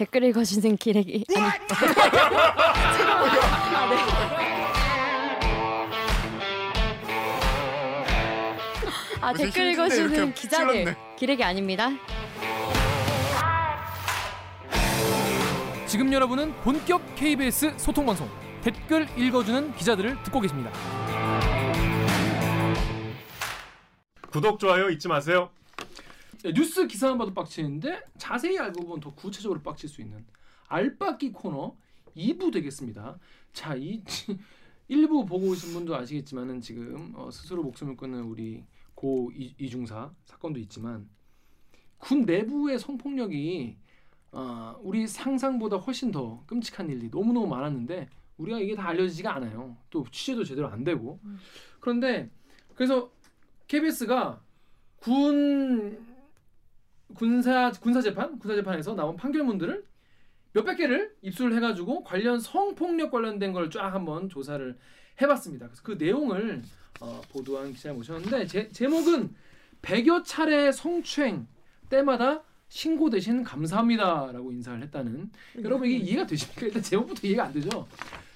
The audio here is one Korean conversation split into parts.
댓글 읽어주는 기레기 아니 아, 네. 아 댓글 읽어주는 기자들 기레기 아닙니다. 지금 여러분은 본격 KBS 소통 방송 댓글 읽어주는 기자들을 듣고 계십니다. 구독 좋아요 잊지 마세요. 네, 뉴스 기사만 봐도 빡치는데 자세히 알고 보면 더 구체적으로 빡칠 수 있는 알바끼 코너 2부 되겠습니다. 자, 이 1부 보고 오신 분도 아시겠지만은 지금 어, 스스로 목숨을 끊는 우리 고 이, 이중사 사건도 있지만 군 내부의 성폭력이 어, 우리 상상보다 훨씬 더 끔찍한 일이 너무너무 많았는데 우리가 이게 다 알려지지가 않아요. 또 취재도 제대로 안 되고. 그런데 그래서 KBS가 군 군사 군사 재판 군사 재판에서 나온 판결문들을 몇백 개를 입수를 해가지고 관련 성폭력 관련된 걸 쫙 한번 조사를 해봤습니다. 그래서 그 내용을 어, 보도한 기자 모셨는데 제, 제목은 100여 차례 성추행 때마다 신고 대신 감사합니다라고 인사를 했다는 여러분 이게 이해가 되십니까? 일단 제목부터 이해가 안 되죠.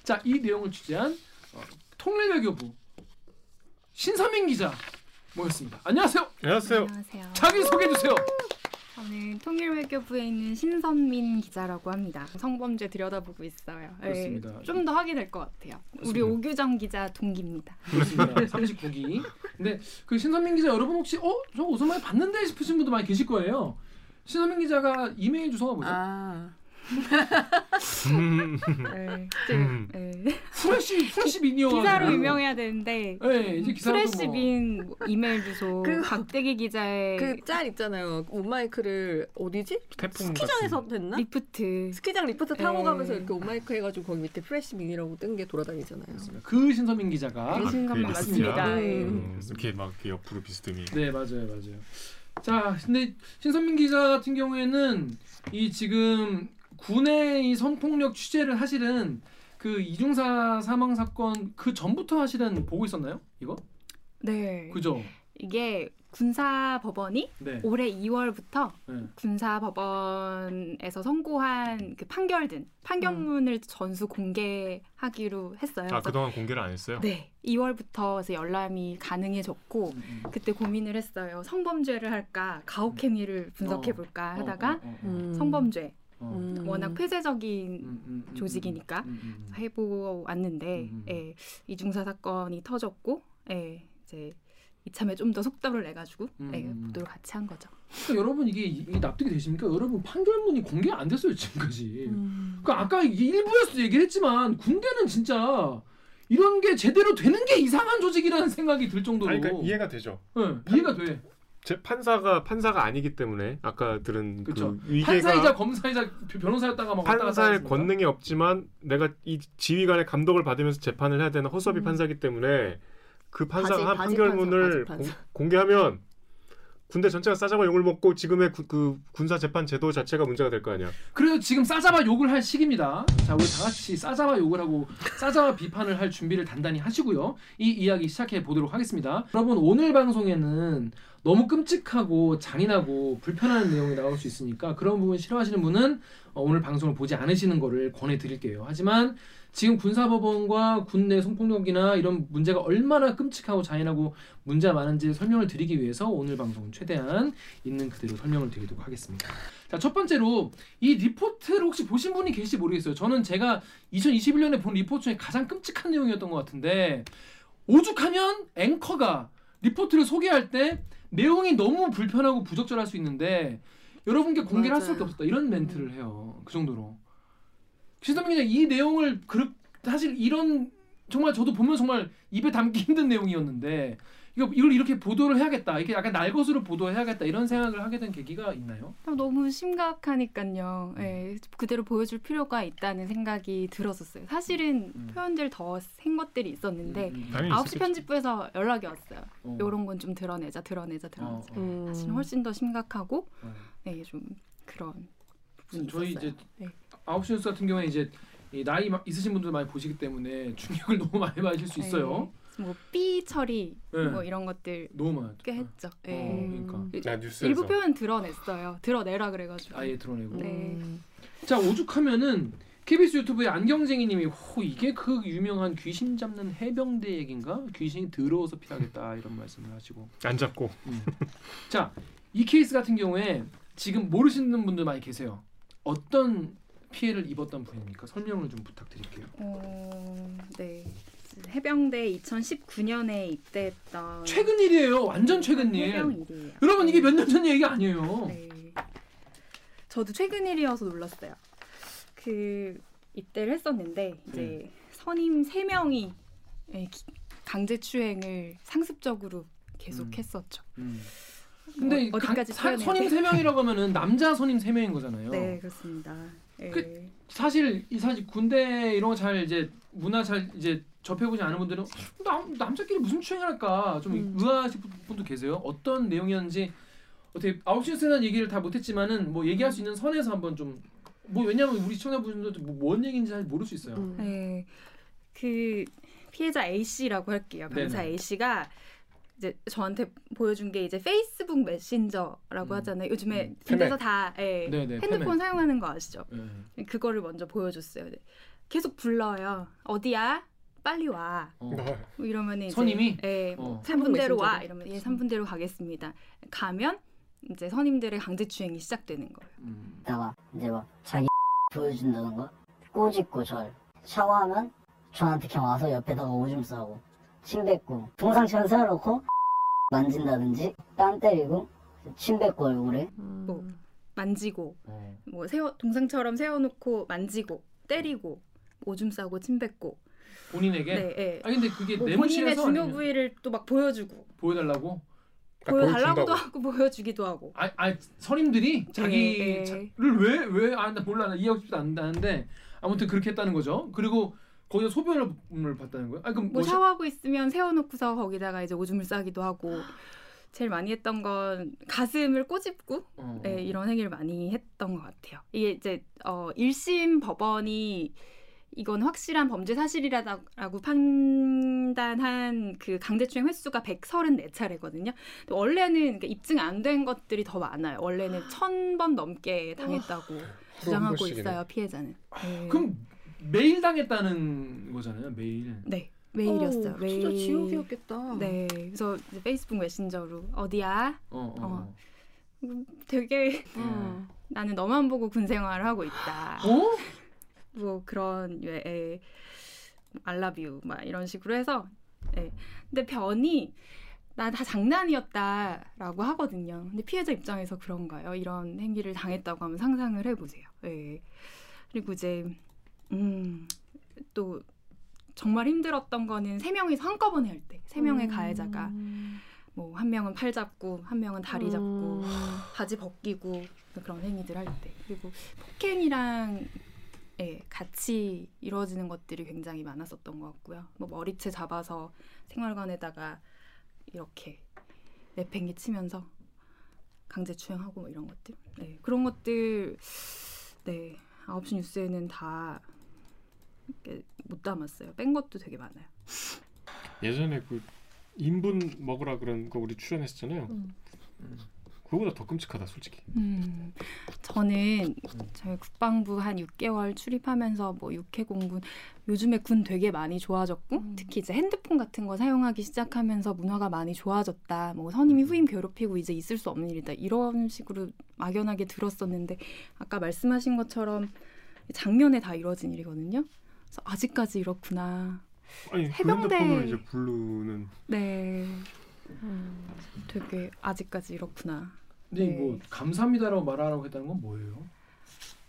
자, 이 내용을 취재한 어, 통일외교부 신서민 기자 모셨습니다. 안녕하세요. 안녕하세요. 안녕하세요. 자기 소개해 주세요. 통일외교부에 있는 신선민 기자라고 합니다. 성범죄 들여다보고 있어요. 그렇습니다. 좀 더 하게 될 것 같아요. 우리 그렇습니다. 오규정 기자 동기입니다. 그렇습니다. 39기. 근데 그 신선민 기자 여러분 혹시 어, 저 어디서 많이 봤는데 싶으신 분도 많이 계실 거예요. 신선민 기자가 이메일 주소가 뭐죠? 아, 음. 네. 음. 네. 프레시 프레시 미니어 기사로 유명해야 되는데 네, 이제 기사로 프레시빈 이메일 주소 그- 박대기 기자의 그 짤 있잖아요. 온마이크를 어디지? 태풍 스키장에서 됐나? 리프트 스키장 리프트 타고 네. 가면서 이렇게 온마이크 해가지고 거기 밑에 프레시 미니라고 뜬 게 돌아다니잖아요. 그 신선민 기자가 그 신선민 그 맞습니다. 음. 이렇게 막 이렇게 옆으로 비스듬히. 네 맞아요 맞아요. 자 근데 신선민 기자 같은 경우에는 이 지금 군의 이 성폭력 취재를 하실은 그 이중사 사망 사건 그 전부터 하실은 보고 있었나요? 이거? 네. 그죠? 이게 군사 법원이 네. 올해 2월부터 네. 군사 법원에서 선고한 그 판결든 판결문을 전수 공개하기로 했어요. 아 그동안 공개를 안 했어요? 네, 2월부터 해서 열람이 가능해졌고 음, 음. 그때 고민을 했어요. 성범죄를 할까 가혹행위를 분석해 볼까 하다가 어, 어, 어, 어. 음. 성범죄 어. 음. 워낙 폐쇄적인 음, 음, 음, 조직이니까 음, 음, 음. 해보 왔는데 음, 음. 예, 이중사 사건이 터졌고 예, 이제 이참에 좀 더 속도를 내 가지고 음, 예, 음. 보도를 같이 한 거죠. 그러니까 여러분 이게, 이게 납득이 되십니까? 여러분 판결문이 공개 안 됐어요 지금까지. 음. 그 아까 이게 일부에서도 얘기를 했지만 군대는 진짜 이런 게 제대로 되는 게 이상한 조직이라는 생각이 들 정도로 아니, 그러니까 이해가 되죠. 네, 이해가 돼. 제 판사가 판사가 아니기 때문에 아까 들은 그쵸. 그 판사이자 검사이자 변호사였다가 막 갔다 판사의. 권능이 없지만 내가 이 지휘관의 감독을 받으면서 재판을 해야 되는 허수아비 음. 판사기 때문에 그 판사가 바지- 한 바지 판결문을 판사, 바지 공- 공개하면 군대 전체가 싸잡아 욕을 먹고 지금의 구- 그 군사 재판 제도 자체가 문제가 될 거 아니야. 그래서 지금 싸잡아 욕을 할 시기입니다. 자, 우리 다 같이 싸잡아 욕을 하고 싸잡아 비판을 할 준비를 단단히 하시고요. 이 이야기 시작해 보도록 하겠습니다. 여러분 오늘 방송에는 너무 끔찍하고 잔인하고 불편한 내용이 나올 수 있으니까 그런 부분 싫어하시는 분은 어, 오늘 방송을 보지 않으시는 거를 권해 드릴게요. 하지만 지금 군사법원과 군내 성폭력이나 이런 문제가 얼마나 끔찍하고 잔인하고 문제가 많은지 설명을 드리기 위해서 오늘 방송은 최대한 있는 그대로 설명을 드리도록 하겠습니다. 자, 첫 번째로 이 리포트를 혹시 보신 분이 계실지 모르겠어요. 저는 제가 2021년에 본 리포트 중에 가장 끔찍한 내용이었던 것 같은데 오죽하면 앵커가 리포트를 소개할 때 내용이 너무 불편하고 부적절할 수 있는데 여러분께 공개를 할 수밖에 맞아요. 없었다. 이런 멘트를 해요. 그 정도로. 신선민 기자 이 내용을 그 사실 이런 정말 저도 보면 정말 입에 담기 힘든 내용이었는데 이거 이걸 이렇게 보도를 해야겠다. 이렇게 약간 날것으로 보도해야겠다. 이런 생각을 하게 된 계기가 있나요? 너무 심각하니까요. 예, 그대로 보여줄 필요가 있다는 생각이 들었었어요. 사실은 음. 표현들 더생 것들이 있었는데 음, 음, 음. 아홉 시. 편집부에서 연락이 왔어요. 어. 이런 건 좀 드러내자, 드러내자, 드러내자. 어, 어. 음. 사실은 훨씬 더 심각하고 어. 네, 좀 그런 부분이 저희 있었어요. 이제 네. 아홉 시 뉴스 같은 경우에 이제 이 나이 마- 있으신 분들 많이 보시기 때문에 충격을 너무 많이 받으실 수 있어요. 네. 뭐삐 처리 네. 뭐 이런 것들 너무 많아요. 꽤 했죠. 어, 네. 그러니까 아 뉴스에서 일부 표현 드러냈어요. 드러내라 그래가지고. 아예 드러내고. 네. 음. 자 오죽하면은 KBS 유튜브의 안경쟁이님이 호 이게 그 유명한 귀신 잡는 해병대 얘긴가? 귀신이 더러워서 피하겠다 이런 말씀을 하시고 안 잡고 자이 케이스 같은 경우에 지금 모르시는 분들 많이 계세요. 어떤 피해를 입었던 분입니까? 설명을 좀 부탁드릴게요. 어, 네. 해병대 2019년에 입대했던 최근 일이에요. 완전 최근 일. 해병 일이에요. 여러분 이게 몇 년 전 얘기 아니에요. 네. 저도 최근 일이어서 놀랐어요. 그 입대를 했었는데 이제 네. 선임 세 명이 예, 기- 강제 추행을 상습적으로 계속했었죠. 음. 근데 이 어, 어디까지 강- 사- 선임 돼? 세 명이라고 하면은 남자 선임 세 명인 거잖아요. 네, 그렇습니다. 예. 그- 사실 이 사실 군대 이런 거 잘 이제 문화 잘 이제 접해보지 않은 분들은 남 남자끼리 무슨 추행을 할까 좀 음. 의아하실 분도 계세요. 어떤 내용이었는지 어떻게 아홉 시 뉴스는 얘기를 다 못했지만은 뭐 얘기할 수 있는 선에서 한번 좀 뭐 왜냐면 우리 시청자분들도 뭐뭔 얘기인지 잘 모를 수 있어요. 음. 네, 그 피해자 A 씨라고 할게요. 병사 네네. A 씨가 이제 저한테 보여준 게 이제 페이스북 메신저라고 음. 하잖아요. 요즘에 음, 군대에서 다 예, 네네, 핸드폰 페메. 사용하는 거 아시죠? 네. 그거를 먼저 보여줬어요. 네. 계속 불러요. 어디야? 빨리 와. 어. 뭐 이러면 이제 선임이? 예, 어. 3분대로 와. 메신저로? 이러면 예, 3분대로 가겠습니다. 가면 이제 선임들의 강제 추행이 시작되는 거예요. 음. 다가 이제 막 자기 보여준다던가 꼬집고 절 샤워하면 저한테 그냥 와서 옆에다가 오줌 싸고 침 뱉고 동상처럼 세워놓고 만진다든지 땀 때리고 침 뱉고 얼굴에 뭐. 만지고 어. 뭐 세워 동상처럼 세워놓고 만지고 때리고 오줌 싸고 침 뱉고 본인에게. 네, 예. 아 근데 그게 뭐 본인의 내무실에서 중요 아니면 부위를 또 막 보여주고 보여달라고. 딱 보여달라고도 보여준다고. 하고 보여주기도 하고 아, 아 선임들이 예, 예. 자기를 왜 왜아나 몰라 나 이해하고 싶지도 않는데 아무튼 그렇게 했다는 거죠. 그리고 거기서 소변을 봤다는 거예요. 아 그럼 뭐뭐 샤- 샤워하고 있으면 세워놓고서 거기다가 이제 오줌을 싸기도 하고 제일 많이 했던 건 가슴을 꼬집고 어, 네, 이런 행위를 많이 했던 것 같아요. 이게 이제 어, 1심 법원이 이건 확실한 범죄 사실이라고 판단한 그 강제추행 횟수가 134차례거든요. 원래는 그러니까 입증 안 된 것들이 더 많아요. 원래는 1000번 넘게 당했다고 주장하고. 있어요, 피해자는. 네. 그럼 매일 당했다는 거잖아요. 매일. 네, 메일이었어요. 어, 메일. 진짜 지옥이었겠다. 네, 그래서 이제 페이스북 메신저로 어디야? 어, 어. 어. 음, 되게 음. 나는 너만 보고 군 생활을 하고 있다. 어? 뭐 그런 예, 알라뷰 막 이런 식으로 해서 예. 근데 변이 나 다 장난이었다라고 하거든요. 근데 피해자 입장에서 그런가요? 이런 행위를 당했다고 하면 상상을 해보세요. 예. 그리고 이제 음, 또 정말 힘들었던 거는 세 명이서 한꺼번에 할 때, 세 명의 음. 가해자가 뭐 한 명은 팔 잡고, 한 명은 다리 잡고, 음. 바지 벗기고 그런 행위들 할 때 그리고 폭행이랑 예, 같이 이루어지는 것들이 굉장히 많았었던 것 같고요. 뭐 머리채 잡아서 생활관에다가 이렇게 내팽개 치면서 강제 추행하고 뭐 이런 것들. 네, 그런 것들 네 아홉 시 뉴스에는 다 못 담았어요. 뺀 것도 되게 많아요. 예전에 그 인분 먹으라 그런 거 우리 출연했었잖아요. 음. 그거보다 더 끔찍하다 솔직히. 음, 저는 저희 국방부 한 6개월 출입하면서 뭐 육해 공군 요즘에 군 되게 많이 좋아졌고 음. 특히 이제 핸드폰 같은 거 사용하기 시작하면서 문화가 많이 좋아졌다. 뭐 선임이 후임 괴롭히고 이제 있을 수 없는 일이다. 이런 식으로 막연하게 들었었는데 아까 말씀하신 것처럼 작년에 다 이루어진 일이거든요. 그래서 아직까지 이렇구나. 아니 해병대- 그 핸드폰으로 이제 부르는 네, 음. 되게 아직까지 이렇구나. 근데 네. 뭐 감사합니다라고 말하라고 했다는 건 뭐예요?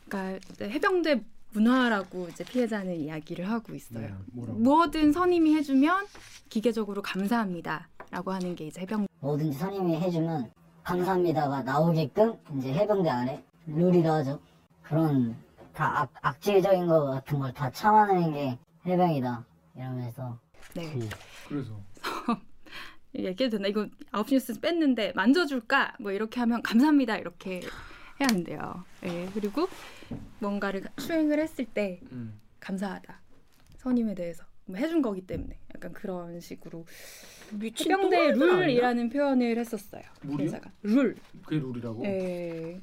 그러니까 해병대 문화라고 이제 피해자는 이야기를 하고 있어요. 네, 뭐라고? 뭐든 선임이 해주면 기계적으로 감사합니다라고 하는 게 이제 해병. 뭐든지 선임이 해주면 감사합니다가 나오게끔 이제 해병대 안에 룰이라 하죠. 그런 다 악, 악질적인 거 같은 걸 다 참아내는 게 해병이다 이러면서 네. 그 그래서 얘기해도 되나? 이거 아홉 시 뉴스 뺐는데 만져줄까? 뭐 이렇게 하면 감사합니다 이렇게 해야 한대요. 예. 그리고 뭔가를 수행을 했을 때 음. 감사하다. 선임에 대해서 뭐 해준 거기 때문에 약간 그런 식으로 해병대? 룰이라는 표현을 했었어요. 룰이요? 룰. 그게 룰이라고? 예.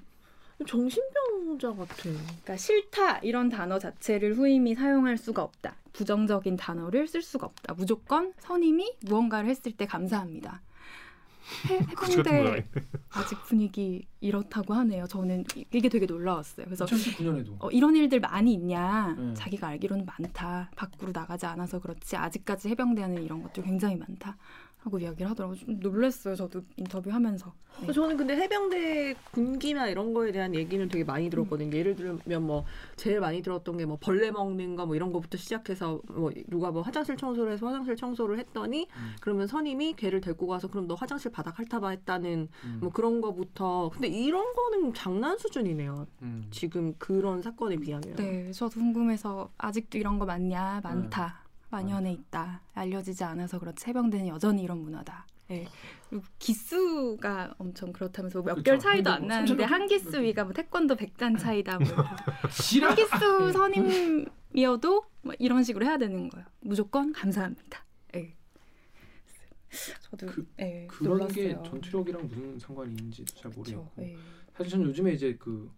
정신병자 같아. 그러니까 싫다 이런 단어 자체를 후임이 사용할 수가 없다. 부정적인 단어를 쓸 수가 없다. 무조건 선임이 무언가를 했을 때 감사합니다. 해, 해병대 아직 분위기 이렇다고 하네요. 저는 이- 이게 되게 놀라웠어요. 그래서 2019년에도 어, 이런 일들 많이 있냐? 네. 자기가 알기로는 많다. 밖으로 나가지 않아서 그렇지 아직까지 해병대하는 이런 것들 굉장히 많다. 하고 이야기를 하더라고요. 좀 놀랐어요. 저도 인터뷰하면서. 네. 저는 근데 해병대 군기나 이런 거에 대한 얘기는 되게 많이 들었거든요. 예를 들면 뭐 제일 많이 들었던 게 뭐 벌레 먹는 거 뭐 이런 거부터 시작해서 뭐 누가 뭐 화장실 청소를 해서 화장실 청소를 했더니 음. 그러면 선임이 걔를 데리고 가서 그럼 너 화장실 바닥 핥아봐 했다는 음. 뭐 그런 거부터 근데 이런 거는 장난 수준이네요. 음. 지금 그런 사건에 비하면. 네, 저도 궁금해서 아직도 이런 거 많냐? 많다. 네. 만연해 있다. 알려지지 않아서 그렇지 해병대는 여전히 이런 문화다. 네. 그리고 기수가 엄청 그렇다면서 몇 그쵸. 개월 차이도 안뭐 나는데 한 기수 위가 뭐 태권도 100단 차이다. 뭐 한 기수 선임이어도 뭐 이런 식으로 해야 되는 거예요. 무조건 감사합니다. 네. 저도 그- 네, 그런 놀랐어요. 게 전투력이랑 무슨 상관이 있는지도 잘 그쵸, 모르겠고 네. 사실 저는 요즘에 이제 그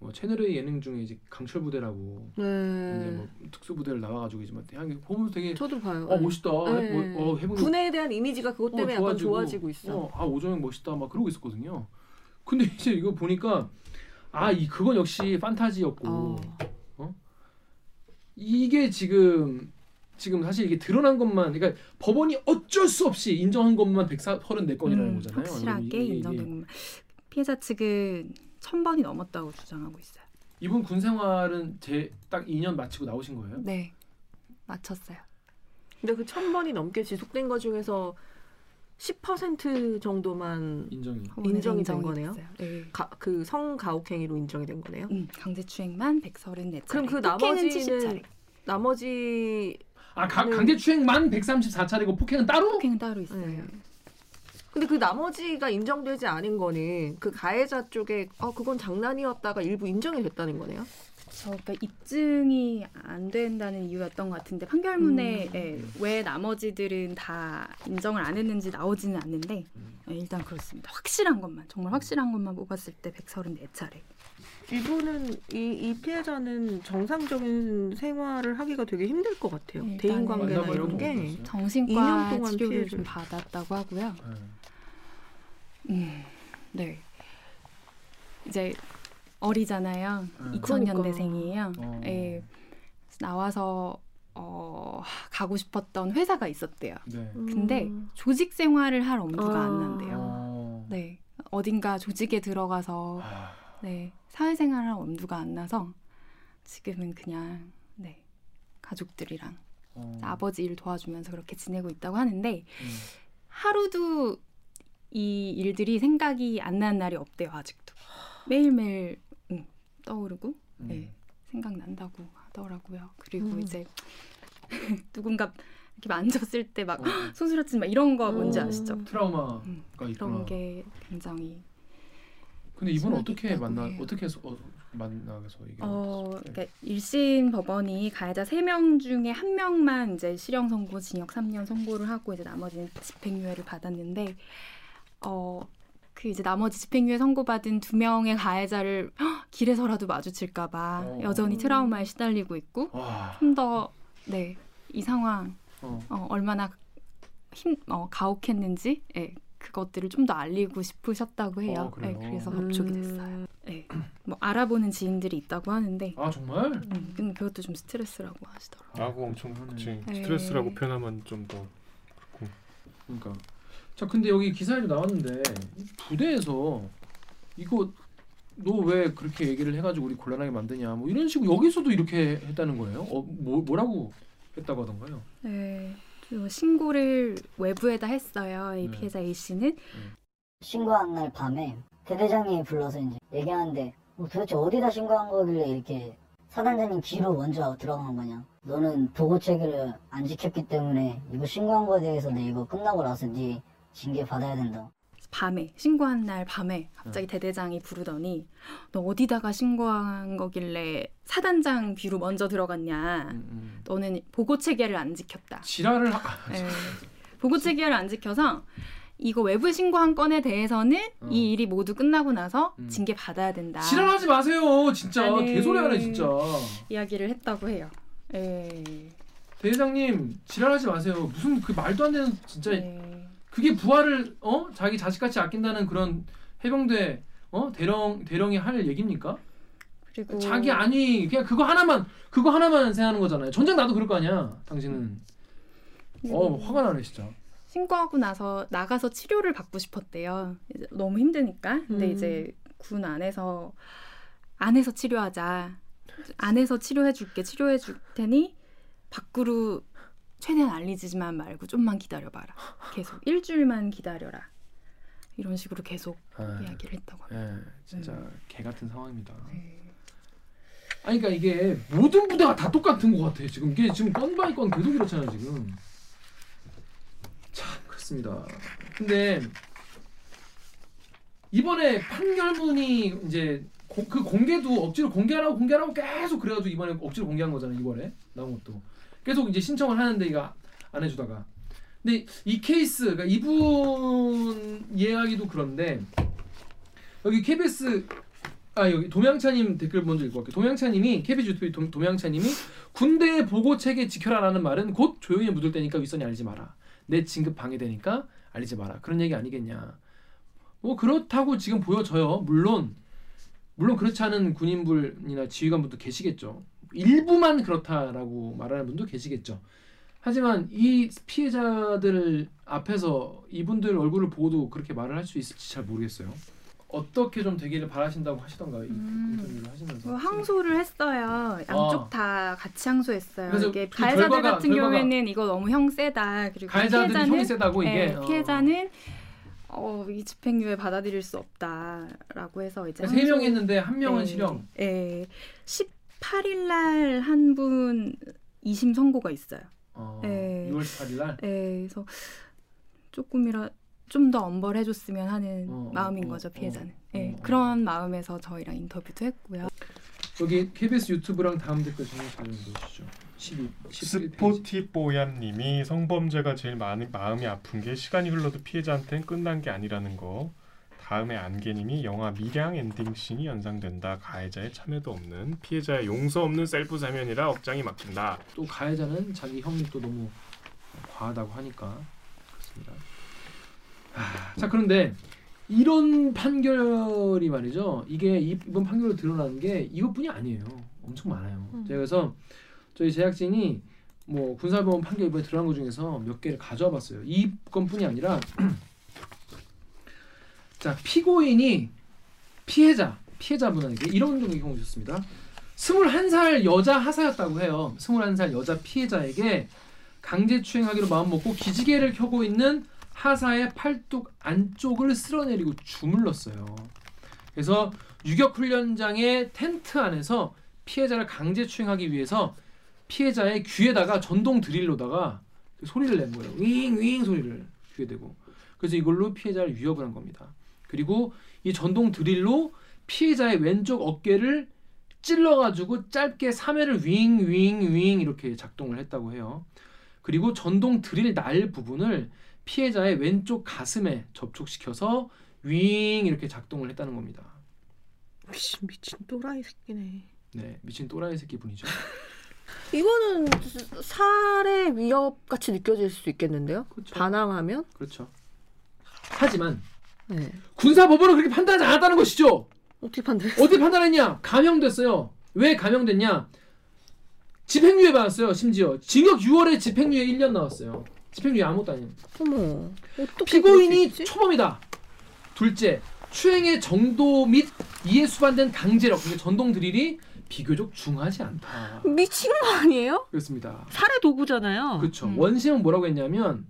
뭐 채널의 예능 중에 이제 강철 부대라고 이제 네. 뭐 특수 부대를 나와가지고 이제 막 그냥 보면서 되게 저도 봐요. 어 멋있다 네. 뭐, 어, 군에 대한 이미지가 그것 때문에 약간 좋아지고 있어. 어, 아 오정영 멋있다 막 그러고 있었거든요. 근데 이제 이거 보니까 아 이 그건 역시 판타지였고 어. 이게 지금 지금 사실 이게 드러난 것만 그러니까 법원이 어쩔 수 없이 인정한 것만 134건이라는 음, 거잖아요. 확실하게 인정된 것만. 피해자 측은 천 번이 넘었다고 주장하고 있어요. 이분 군 생활은 제 딱 2년 마치고 나오신 거예요? 네, 마쳤어요. 근데 그 천 번이 넘게 지속된 것 중에서 10% 정도만 인정이. 인정이 된 거네요? 네. 그 성가혹행위로 인정이 된 거네요. 음, 강제추행만 134차례. 그럼 그 나머지는 70차례. 나머지 아 가, 네. 강제 추행만 134차례고 폭행은 따로? 폭행은 따로 있어요. 네. 근데 그 나머지가 인정되지 않은 거는 그 가해자 쪽에 어 그건 장난이었다가 일부 인정이 됐다는 거네요. 저 그러니까 입증이 안 된다는 이유였던 것 같은데 판결문에 음. 예, 왜 나머지들은 다 인정을 안 했는지 나오지는 않는데 음. 예, 일단 그렇습니다. 확실한 것만 정말 확실한 것만 뽑았을 때 134차례. 이분은 이, 이 피해자는 정상적인 생활을 하기가 되게 힘들 것 같아요. 네, 대인 관계나 이런 게. 정신과 2년 동안 치료를 피해를. 좀 받았다고 하고요. 네. 음, 네. 이제 어리잖아요. 음. 2000년대생이에요. 어. 예. 나와서 어, 가고 싶었던 회사가 있었대요. 네. 근데 음. 조직 생활을 할 엄두가 아. 안 난대요. 어. 네. 어딘가 조직에 들어가서 아, 네. 사회생활을 할 엄두가 안 나서 지금은 그냥 네. 가족들이랑 어. 아버지 일 도와주면서 그렇게 지내고 있다고 하는데 음. 하루도 이 일들이 생각이 안 나는 날이 없대요 아직도 매일매일 응, 떠오르고 음. 네, 생각난다고 하더라고요 그리고 음. 이제 누군가 이렇게 만졌을 때막 어. 손수라친 막 이런 거 뭔지 음. 아시죠? 트라우마가 음, 있구나. 그런 게 굉장히 근데 이분 어떻게 만나 해요. 어떻게 해서 어, 만나서 이게 어, 네. 그러니까 1심 법원이 가해자 3명 중에 한 명만 이제 실형 선고, 징역 3년 선고를 하고 이제 나머지는 집행유예를 받았는데 어, 그 이제 나머지 집행유예 선고받은 두 명의 가해자를 헉, 길에서라도 마주칠까 봐 어. 여전히 트라우마에 시달리고 있고 와. 좀더 네, 이 상황 어. 어, 얼마나 힘 어, 가혹했는지 예, 그것들을 좀 더 알리고 싶으셨다고 해요. 어? 예, 그래서 접촉이 음. 됐어요. 예. 뭐 알아보는 지인들이 있다고 하는데 아 정말? 음, 근데 그것도 좀 스트레스라고 하시더라고요. 아고 엄청 그치. 네. 스트레스라고 표현하면 좀 더 그렇고. 그러니까 자 근데 여기 기사에도 나왔는데 이 부대에서 이거 너 왜 그렇게 얘기를 해가지고 우리 곤란하게 만드냐 뭐 이런 식으로 여기서도 이렇게 했다는 거예요? 어, 뭐 뭐라고 했다고 하던가요? 네. 신고를 외부에다 했어요. 이 네. 피해자 A 씨는 신고한 날 밤에 대대장님이 불러서 이제 얘기하는데 뭐 도대체 어디다 신고한 거길래 이렇게 사단장님 귀로 먼저 들어간 거냐 너는 보고 체계를 안 지켰기 때문에 이거 신고한 거에 대해서 내 이거 끝나고 나서 네 징계 받아야 된다 밤에 신고한 날 밤에 갑자기 대대장이 부르더니 너 어디다가 신고한 거길래 사단장 귀로 먼저 들어갔냐? 음, 음. 너는 보고 체계를 안 지켰다. 지랄을 하... 예. 보고 체계를 안 지켜서 이거 외부 신고한 건에 대해서는 어. 이 일이 모두 끝나고 나서 음. 징계 받아야 된다. 지랄하지 마세요, 진짜 개소리하네 진짜. 이야기를 했다고 해요. 예. 대회장님 지랄하지 마세요. 무슨 그 말도 안 되는 진짜 네. 그게 부하를 어 자기 자식같이 아낀다는 그런 해병대 어 대령 대령이 할 얘기입니까? 그리고 자기 아니 그냥 그거 하나만 그거 하나만 생각하는 거잖아요. 전쟁 나도 그럴 거 아니야. 당신은 어 음. 화가 나네 진짜. 신고하고 나서 나가서 치료를 받고 싶었대요. 너무 힘드니까. 근데 음. 이제 군 안에서 안에서 치료하자. 안에서 치료해 줄게. 치료해 줄 테니 밖으로 최대한 알리지만 말고 좀만 기다려봐라. 계속 일주일만 기다려라. 이런 식으로 계속 아, 이야기를 했다고 합니다. 예, 진짜 개 같은 상황입니다. 네. 아니 그러니까 이게 모든 부대가 다 똑같은 것 같아. 지금 이게 지금 건 by 건 계속 이렇잖아요 지금. 참 그렇습니다. 근데 이번에 판결문이 이제 고- 그 공개도 억지로 공개하라고 공개하라고 계속 그래가지고 이번에 억지로 공개한 거잖아요 이번에 나온 것도 계속 이제 신청을 하는데 이거 안 해주다가 근데 이 케이스 그러니까 이분 이야기도 그런데 여기 KBS 아 여기 도명차님 댓글 먼저 읽고 갈게요. 도명차님이 KBS 유튜브 도, 도명차님이 군대 보고 체계 지켜라라는 말은 곧 조용히 묻을 때니까 윗선이 알리지 마라. 내 진급 방해되니까 알리지 마라. 그런 얘기 아니겠냐. 뭐 그렇다고 지금 보여져요. 물론 물론 그렇지 않은 군인분이나 지휘관분도 계시겠죠. 일부만 그렇다라고 말하는 분도 계시겠죠. 하지만 이 피해자들 앞에서 이분들 얼굴을 보고도 그렇게 말을 할 수 있을지 잘 모르겠어요. 어떻게 좀 되기를 바라신다고 하시던가요? 이 음. 하시면서 그 항소를 했어요. 양쪽 어. 다 같이 항소했어요. 이게 그 가해자들 결과가- 같은 결과가- 경우에는 이거 너무 형 세다. 그리고 가해자들이 피해자는 형이 세다고 이게 네, 어. 피해자는 어, 이 집행유예 받아들일 수 없다라고 해서 이제 세 명 했는데 한 명은 네, 실형. 예. 18일 날 한 분 2심 선고가 있어요. 어, 네. 6월 18일 날. 예. 그래서 조금이라 좀 더 엄벌해 줬으면 하는 어, 마음인 어, 거죠, 어, 피해자는. 어, 예. 어. 그런 마음에서 저희랑 인터뷰도 했고요. 여기 KBS 유튜브랑 다음 댓글. 12, 11페이지. 스포티뽀얌님이 성범죄가 제일 많이 마음이 아픈 게 시간이 흘러도 피해자한테는 끝난 게 아니라는 거. 다음에 안개님이 영화 밀양 엔딩 씬이 연상된다. 가해자의 참회도 없는 피해자의 용서 없는 셀프 사면이라 억장이 막힌다. 또 가해자는 자기 또 너무 과하다고 하니까 그렇습니다. 아, 자 그런데 이런 판결이 말이죠. 이게 이- 이번 판결로 드러나는 게 이것뿐이 아니에요. 엄청 많아요. 음. 제가 그래서 저희 제작진이 뭐 군사법원 판결 이번에 드러난 것 중에서 몇 개를 가져와 봤어요. 이 건뿐이 아니라 자 피고인이 피해자 피해자분에게 이런 경우 경우 있었습니다. 21살 여자 하사였다고 해요. 21살 여자 피해자에게 강제추행하기로 마음먹고 기지개를 켜고 있는 하사의 팔뚝 안쪽을 쓸어내리고 주물렀어요. 그래서 유격훈련장의 텐트 안에서 피해자를 강제추행하기 위해서 피해자의 귀에다가 전동 드릴로다가 소리를 낸 거예요. 윙윙 소리를 귀에 대고. 그래서 이걸로 피해자를 위협을 한 겁니다. 그리고 이 전동 드릴로 피해자의 왼쪽 어깨를 찔러가지고 짧게 3회를 윙 윙 윙 이렇게 작동을 했다고 해요. 그리고 전동 드릴 날 부분을 피해자의 왼쪽 가슴에 접촉시켜서 윙 이렇게 작동을 했다는 겁니다. 미친 미친 또라이 새끼네. 네, 미친 또라이 새끼 분이죠. 이거는 살해 위협 같이 느껴질 수 있겠는데요? 그렇죠. 반항하면? 그렇죠. 하지만 네. 군사법원은 그렇게 판단하지 않았다는 것이죠. 어떻게 판단? 어디 판단했냐? 감형됐어요. 왜 감형됐냐? 집행유예 받았어요. 심지어 징역 6월에 집행유예 1년 나왔어요. 집행유예 아무것도 아니에요. 어머. 어떻게 피고인이? 초범이다. 둘째, 추행의 정도 및 이에 수반된 강제력, 그러니까 전동 드릴이 비교적 중하지 않다. 미친 거 아니에요? 그렇습니다. 살해 도구잖아요. 그렇죠. 음. 원심은 뭐라고 했냐면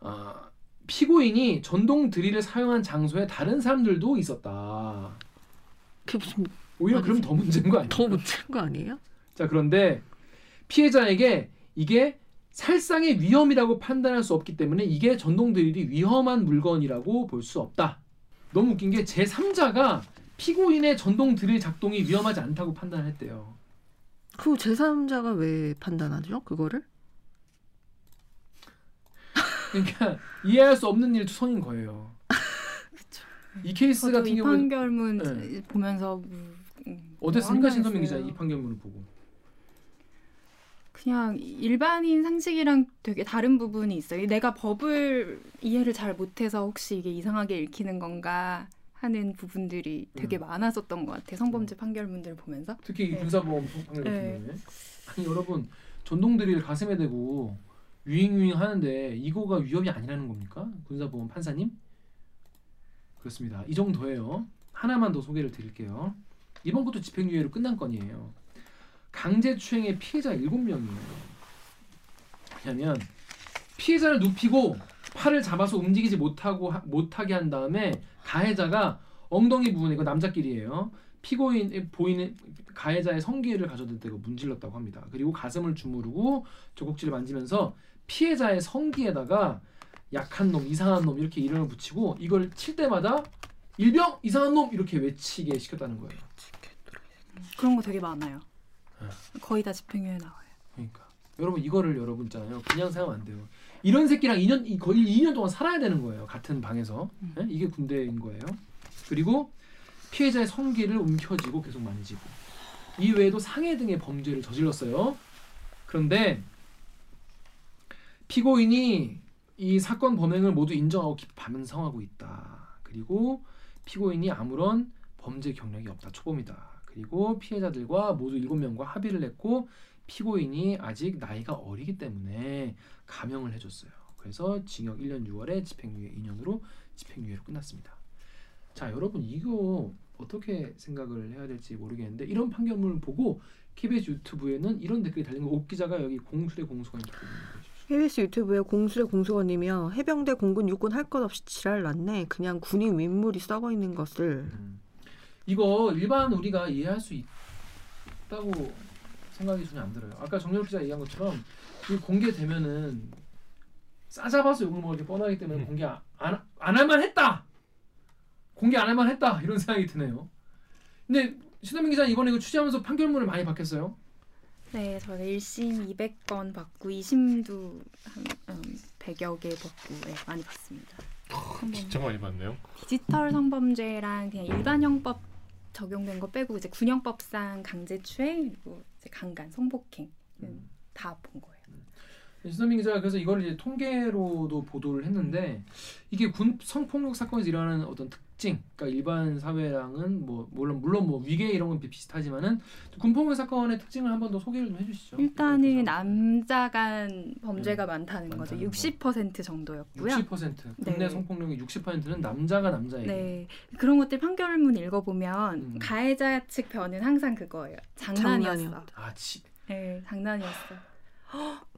아, 피고인이 전동 드릴을 사용한 장소에 다른 사람들도 있었다. 그게 무슨 오히려 그럼 더 문제인 거 아니에요? 더 문제인 거 아니에요? 자 그런데 피해자에게 이게 살상의 위험이라고 판단할 수 없기 때문에 이게 전동 드릴이 위험한 물건이라고 볼 수 없다. 너무 웃긴 게 제 3자가 피고인의 전동 드릴 작동이 위험하지 않다고 판단했대요. 그 제3자가 왜 판단하죠? 그거를? 그러니까 이해할 수 없는 일 투성인 거예요. 이 케이스 같은 이 경우는 판결문 네. 보면서 음, 음, 어땠습니까, 황당했어요. 신선민 기자 이 판결문을 보고? 그냥 일반인 상식이랑 되게 다른 부분이 있어요. 내가 법을 이해를 잘 못해서 혹시 이게 이상하게 읽히는 건가 하는 부분들이 되게 음. 많았었던 것 같아요. 성범죄 판결문들을 보면서. 특히 이 네. 군사보험 판결 같은 네. 아니 여러분 전동드릴 가슴에 대고 유잉유잉 하는데 이거가 위협이 아니라는 겁니까? 군사보험 판사님? 그렇습니다. 이 정도예요. 하나만 더 소개를 드릴게요. 이번 것도 집행유예로 끝난 건이에요. 강제추행의 피해자 7명이에요. 왜냐면 피해자를 눕히고 팔을 잡아서 움직이지 못하고 하- 못하게 한 다음에 가해자가 엉덩이 부분에 이거 남자끼리예요. 피고인 보이는 가해자의 성기를 가져다대고 문질렀다고 합니다. 그리고 가슴을 주무르고 젖꼭지를 만지면서 피해자의 성기에다가 약한 놈, 이상한 놈 이렇게 이름을 붙이고 이걸 칠 때마다 일병 이상한 놈 이렇게 외치게 시켰다는 거예요. 그런 거 되게 많아요. 네. 거의 다 집행유예 나와요. 그러니까 여러분 이거를 여러분 있잖아요. 그냥 생각하면 안 돼요. 이런 새끼랑 2년 이- 거의 2년 동안 살아야 되는 거예요. 같은 방에서 음. 예? 이게 군대인 거예요. 그리고 피해자의 성기를 움켜쥐고 계속 만지고 이 외에도 상해 등의 범죄를 저질렀어요. 그런데 피고인이 이 사건 범행을 모두 인정하고 깊이 반성하고 있다. 그리고 피고인이 아무런 범죄 경력이 없다. 초범이다. 그리고 피해자들과 모두 7명과 합의를 했고 피고인이 아직 나이가 어리기 때문에 감형을 해줬어요. 그래서 징역 1년 6월에 집행유예 2년으로 집행유예로 끝났습니다. 자 여러분 이거 어떻게 생각을 해야 될지 모르겠는데 이런 판결문을 보고 KBS 유튜브에는 이런 댓글이 달린 거옥 기자가 여기 공수의 보내주십시오. KBS 유튜브에 공수의 공수원이며 해병대 공군 육군 할 것 없이 지랄 났네. 그냥 군인 윗물이 썩어 있는 것을. 음. 이거 일반 우리가 이해할 수 있다고 생각이 전혀 안 들어요. 아까 정렬 기자 얘기한 것처럼 이 공개되면은 싸잡아서 욕을 먹을 게 뻔하기 때문에 음. 공개 안, 안, 안 할만 했다. 공개 안 할 만 했다. 이런 생각이 드네요. 근데 신하민 기자 이번에 이거 취재하면서 판결문을 많이 받겠어요? 네, 저는 1심 200건 받고 2심도 한 음, 100여 개 받고 네, 많이 받습니다. 성범- 진짜 많이 봤네요. 디지털 성범죄랑 그냥 일반 형법 적용된 거 빼고 이제 군형법상 강제추행 그리고 이제 강간, 성폭행 음. 다본 거예요. 신하민 기자가 그래서 이걸 이제 통계로도 보도를 했는데 이게 군 성폭력 사건에서 일어나는 어떤 특 징, 그러니까 일반 사회랑은 뭐 물론 물론 뭐 위계 이런 건 비슷하지만은 군폭력 사건의 특징을 한 번 더 소개를 좀 해주시죠. 일단은 남자 간 범죄가 많다는 거죠. 많다는 거. 60% 정도였고요. 60% 국내 네. 성폭력의 60%는 남자가 남자에게. 네. 그런 것들 판결문 읽어보면 음. 가해자 측 변은 항상 그거예요. 장난이었어. 장난이었다. 아, 지, 네, 장난이었어.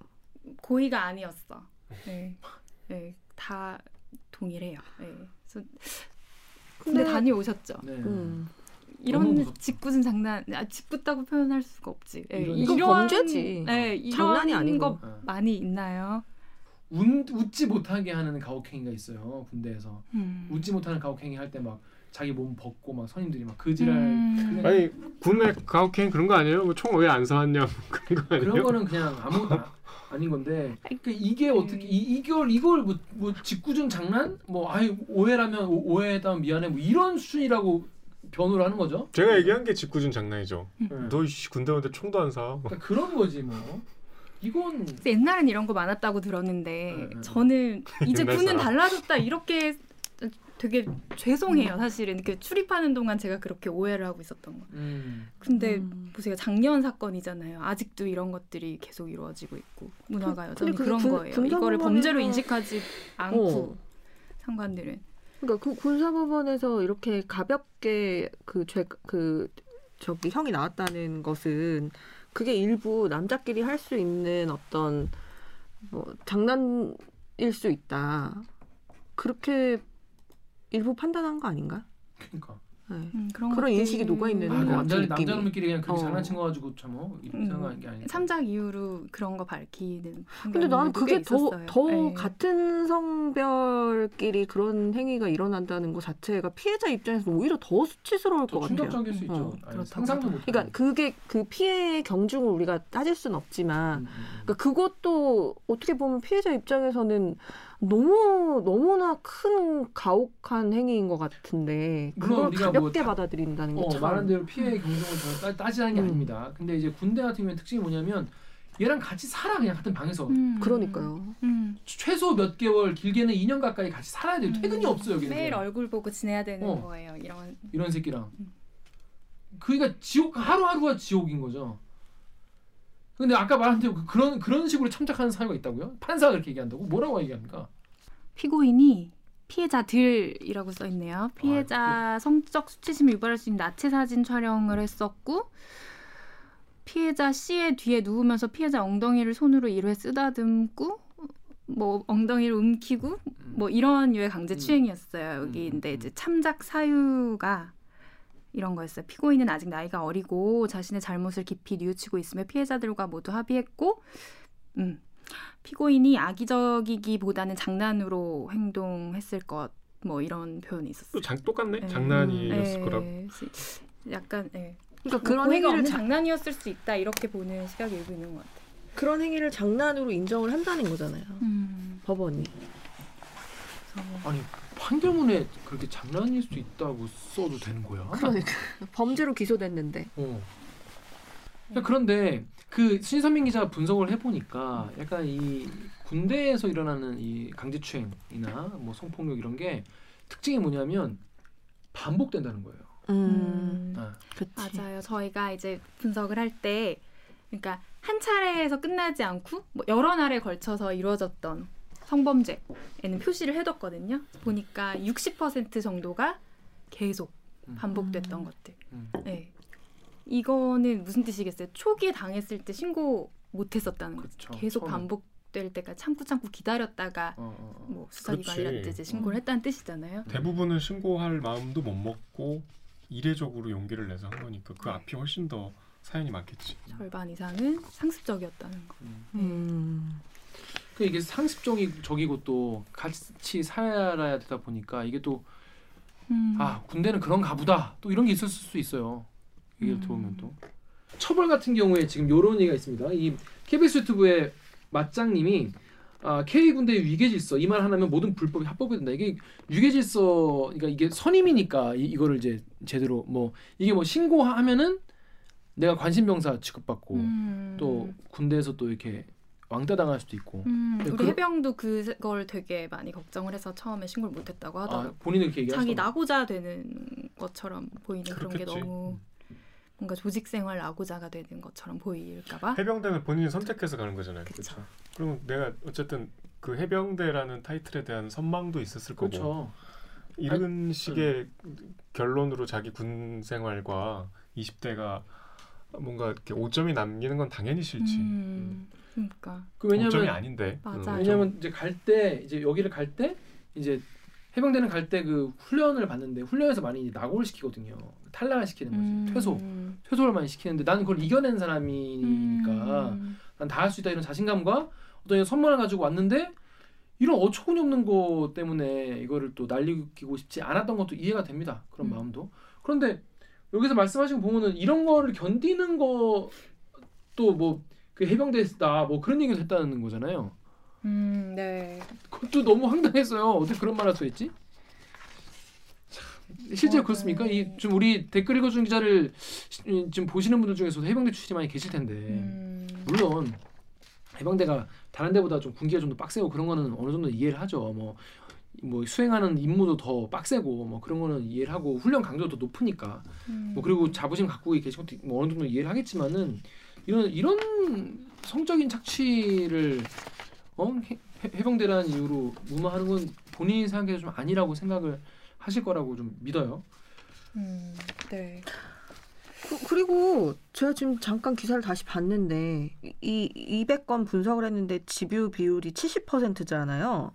고의가 아니었어. 네, 네, 다 동일해요. 네. 근데 근데- 다녀오셨죠. 네. 음. 이런. 짓궂은 장난, 아, 짓궂다고 표현할 수가 없지. 네, 이런- 범죄지. 네, 이런 장난이 아니고. 거 어. 많이 있나요? 운, 웃지 못하게 하는 가혹행위가 있어요 군대에서 음. 웃지 못하는 가혹행위 할 때 막 자기 몸 벗고 막 선임들이 막 그지랄 음. 그냥 아니 군내 가혹행 그런 거 아니에요? 뭐 총 왜 안 사왔냐 뭐 그런 거 아니에요? 그런 거는 그냥 아무것도 아- 아닌 건데 그러니까 이게 어떻게 이, 이걸 이걸 뭐, 뭐 짓궂은 장난 뭐 아이 오해라면 오- 오해했다면 미안해 뭐 이런 수준이라고 변호를 하는 거죠. 제가 얘기한 게 짓궂은 장난이죠. 네. 너 씨, 군대 오는데 총도 안 사. 그러니까 그런 거지 뭐. 이건 옛날엔 이런 거 많았다고 들었는데 네, 네. 저는 이제 군은 사람. 달라졌다 이렇게 되게 죄송해요 사실은 그 출입하는 동안 제가 그렇게 오해를 하고 있었던 거. 음, 근데 음. 보세요 작년 사건이잖아요. 아직도 이런 것들이 계속 이루어지고 있고 문화가 여전히 근데 그런 그게 군- 거예요. 이거를 범죄로 인식하지 않고 어. 상관들은 그러니까 그 군사법원에서 이렇게 가볍게 그 죄그 저기 형이 나왔다는 것은 그게 일부 남자끼리 할 수 있는 어떤 뭐 장난일 수 있다. 그렇게 일부 판단한 거 아닌가? 그러니까. 네. 음, 그런 그런 인식이 녹아 있는 아, 것그 같은 남자. 남자놈끼리 그냥 그렇게 어. 장난친 거 가지고 참뭐 이렇게 음. 게 아니고. 참작 이후로 그런 거 밝히는 근데 나는 그게 꽤 더, 있었어요. 더 네. 같은 성별끼리 그런 행위가 일어난다는 것 자체가 피해자 입장에서 오히려 더 수치스러울 더것 같아요. 충격적일 수 어, 있죠. 아니, 그렇다고 상상도 못. 그러니까 그게 그 피해의 경중을 우리가 따질 수는 없지만 음, 음, 그러니까 그것도 어떻게 보면 피해자 입장에서는 너무 너무나 큰 가혹한 행위인 것 같은데 그걸 우리가 가볍게 뭐 다- 받아들인다는 게 어, 참. 말한 대로 피해 경종을 다 따- 따지는 게 음. 아닙니다. 근데 이제 군대 같은 경우에 특징이 뭐냐면 얘랑 같이 살아 그냥 같은 방에서 음. 그러니까요. 음. 최소 몇 개월 길게는 2년 가까이 같이 살아야 돼요. 퇴근이 음. 없어요. 여기는 매일. 얼굴 보고 지내야 되는 어. 거예요. 이런 이런 새끼랑. 음. 그러니까 지옥 하루하루가 지옥인 거죠. 근데 아까 말한 대로 그- 그런 그런 식으로 참작하는 사유가 있다고요? 판사가 그렇게 얘기한다고? 뭐라고 얘기합니까? 피고인이 피해자들이라고 써 있네요. 아, 피해자 성적 수치심을 유발할 수 있는 나체 사진 촬영을 했었고 피해자 C의 뒤에 누우면서 피해자 엉덩이를 손으로 1회 쓰다듬고 뭐 엉덩이를 움키고 뭐 이런 유의 강제 음. 추행이었어요. 여기 음, 음. 이제 참작 사유가 이런 거였어요. 피고인은 아직 나이가 어리고 자신의 잘못을 깊이 뉘우치고 있으며 피해자들과 모두 합의했고, 음, 피고인이 악의적이기보다는 장난으로 행동했을 것, 뭐 이런 표현이 있었어요. 또 장 똑같네. 네. 장난이었을 네, 거라고. 시- 약간 예. 그러니까 그런 행위를 없는 자, 장난이었을 수 있다 이렇게 보는 시각이 일부 있는 것 같아요. 그런 행위를 장난으로 인정을 한다는 거잖아요. 음, 법원이. 그래서 아니 판결문에 그렇게 장난일 수 있다고 써도 되는 거야? 그러니까 범죄로 기소됐는데. 어. 그러니까 그런데 그 신선민 기자가 분석을 해보니까 약간 이 군대에서 일어나는 이 강제추행이나 뭐 성폭력 이런 게 특징이 뭐냐면 반복된다는 거예요. 음, 아, 그치. 맞아요. 저희가 이제 분석을 할 때, 그러니까 한 차례에서 끝나지 않고 뭐 여러 날에 걸쳐서 이루어졌던 성범죄에는 표시를 해뒀거든요. 보니까 60% 정도가 계속 음. 반복됐던 음. 것들. 음. 네. 이거는 무슨 뜻이겠어요? 초기에 당했을 때 신고 못 했었다는 거죠. 그쵸. 계속 처음에. 반복될 때까지 참고 참고 기다렸다가 어, 어, 어. 뭐 수사기관이라든지 그렇지. 이제 신고를 했다는 뜻이잖아요. 대부분은 신고할 마음도 못 먹고 이례적으로 용기를 내서 한 거니까 그 네. 앞이 훨씬 더 사연이 많겠지. 절반 이상은 상습적이었다는 거. 음. 음. 그 이게 상습적이 적이고 또 같이 살아야 되다 보니까 이게 또 음. 아 군대는 그런가 보다 또 이런 게 있을 수 있어요 얘기를 음. 들어보면 또 처벌 같은 경우에 지금 이런 얘기가 있습니다 이 KBS 유튜브의 맞장님이 아, K 군대의 위계 질서 이 말 하나면 모든 불법이 합법이 된다 이게 위계 질서 그러니까 이게 선임이니까 이, 이거를 이제 제대로 뭐 이게 뭐 신고하면은 내가 관심병사 취급받고 음. 또 군대에서 또 이렇게 왕따 당할 수도 있고 음, 네, 우리 그러- 해병도 그걸 되게 많이 걱정을 해서 처음에 신고를 못했다고 아, 하더라고. 본인은 이렇게 얘기하시죠 자기 나고자 되는 것처럼 보이는 그런 게 그렇겠지. 너무 뭔가 조직 생활 나고자가 되는 것처럼 보일까봐. 해병대는 본인이 선택해서 가는 거잖아요. 그쵸. 그럼 내가 어쨌든 그 해병대라는 타이틀에 대한 선망도 있었을 거고 그렇죠 이런 식의 결론으로 자기 군 생활과 20대가 뭔가 이렇게 오점이 남기는 건 당연히 싫지. 음, 그러니까 그 오점이 왜냐면 아닌데. 맞아요. 음, 왜냐면 이제 갈 때 이제 여기를 갈 때 이제 해병대는 갈 때 그 훈련을 받는데 훈련에서 많이 이제 낙오를 시키거든요. 탈락을 시키는 거지. 음, 퇴소. 퇴소를 많이 시키는데 나는 그걸 이겨낸 사람이니까 음, 난다 할 수 있다 이런 자신감과 어떤 이런 선물을 가지고 왔는데 이런 어처구니 없는 거 때문에 이거를 또 날리고 싶지 않았던 것도 이해가 됩니다. 그런 음. 마음도. 그런데 여기서 말씀하신 거 보면은 이런 거를 견디는 거또 뭐그 해병대다 뭐 그런 얘기를 했다는 거잖아요. 음, 네. 그것도 너무 황당했어요. 어떻게 그런 말 할 수 있지? 참, 실제로 어, 그렇습니까? 네. 이좀 우리 댓글 읽어주는 기자를 시- 지금 보시는 분들 중에서도 해병대 출신이 많이 계실 텐데 음, 물론 해병대가 다른 데보다 좀 군기가 좀 더 빡세고 그런 거는 어느 정도 이해를 하죠. 뭐, 뭐 수행하는 임무도 더 빡세고 뭐 그런 거는 이해를 하고 훈련 강도도 높으니까 음. 뭐 그리고 자부심 갖고 계신 것도 뭐 어느 정도 이해를 하겠지만은 이런 이런 성적인 착취를 어? 해, 해병대라는 이유로 무마하는 건 본인이 생각해도 좀 아니라고 생각을 하실 거라고 좀 믿어요. 음, 네. 그, 그리고 제가 지금 잠깐 기사를 다시 봤는데 이 200건 분석을 했는데 집유 비율이 70%잖아요.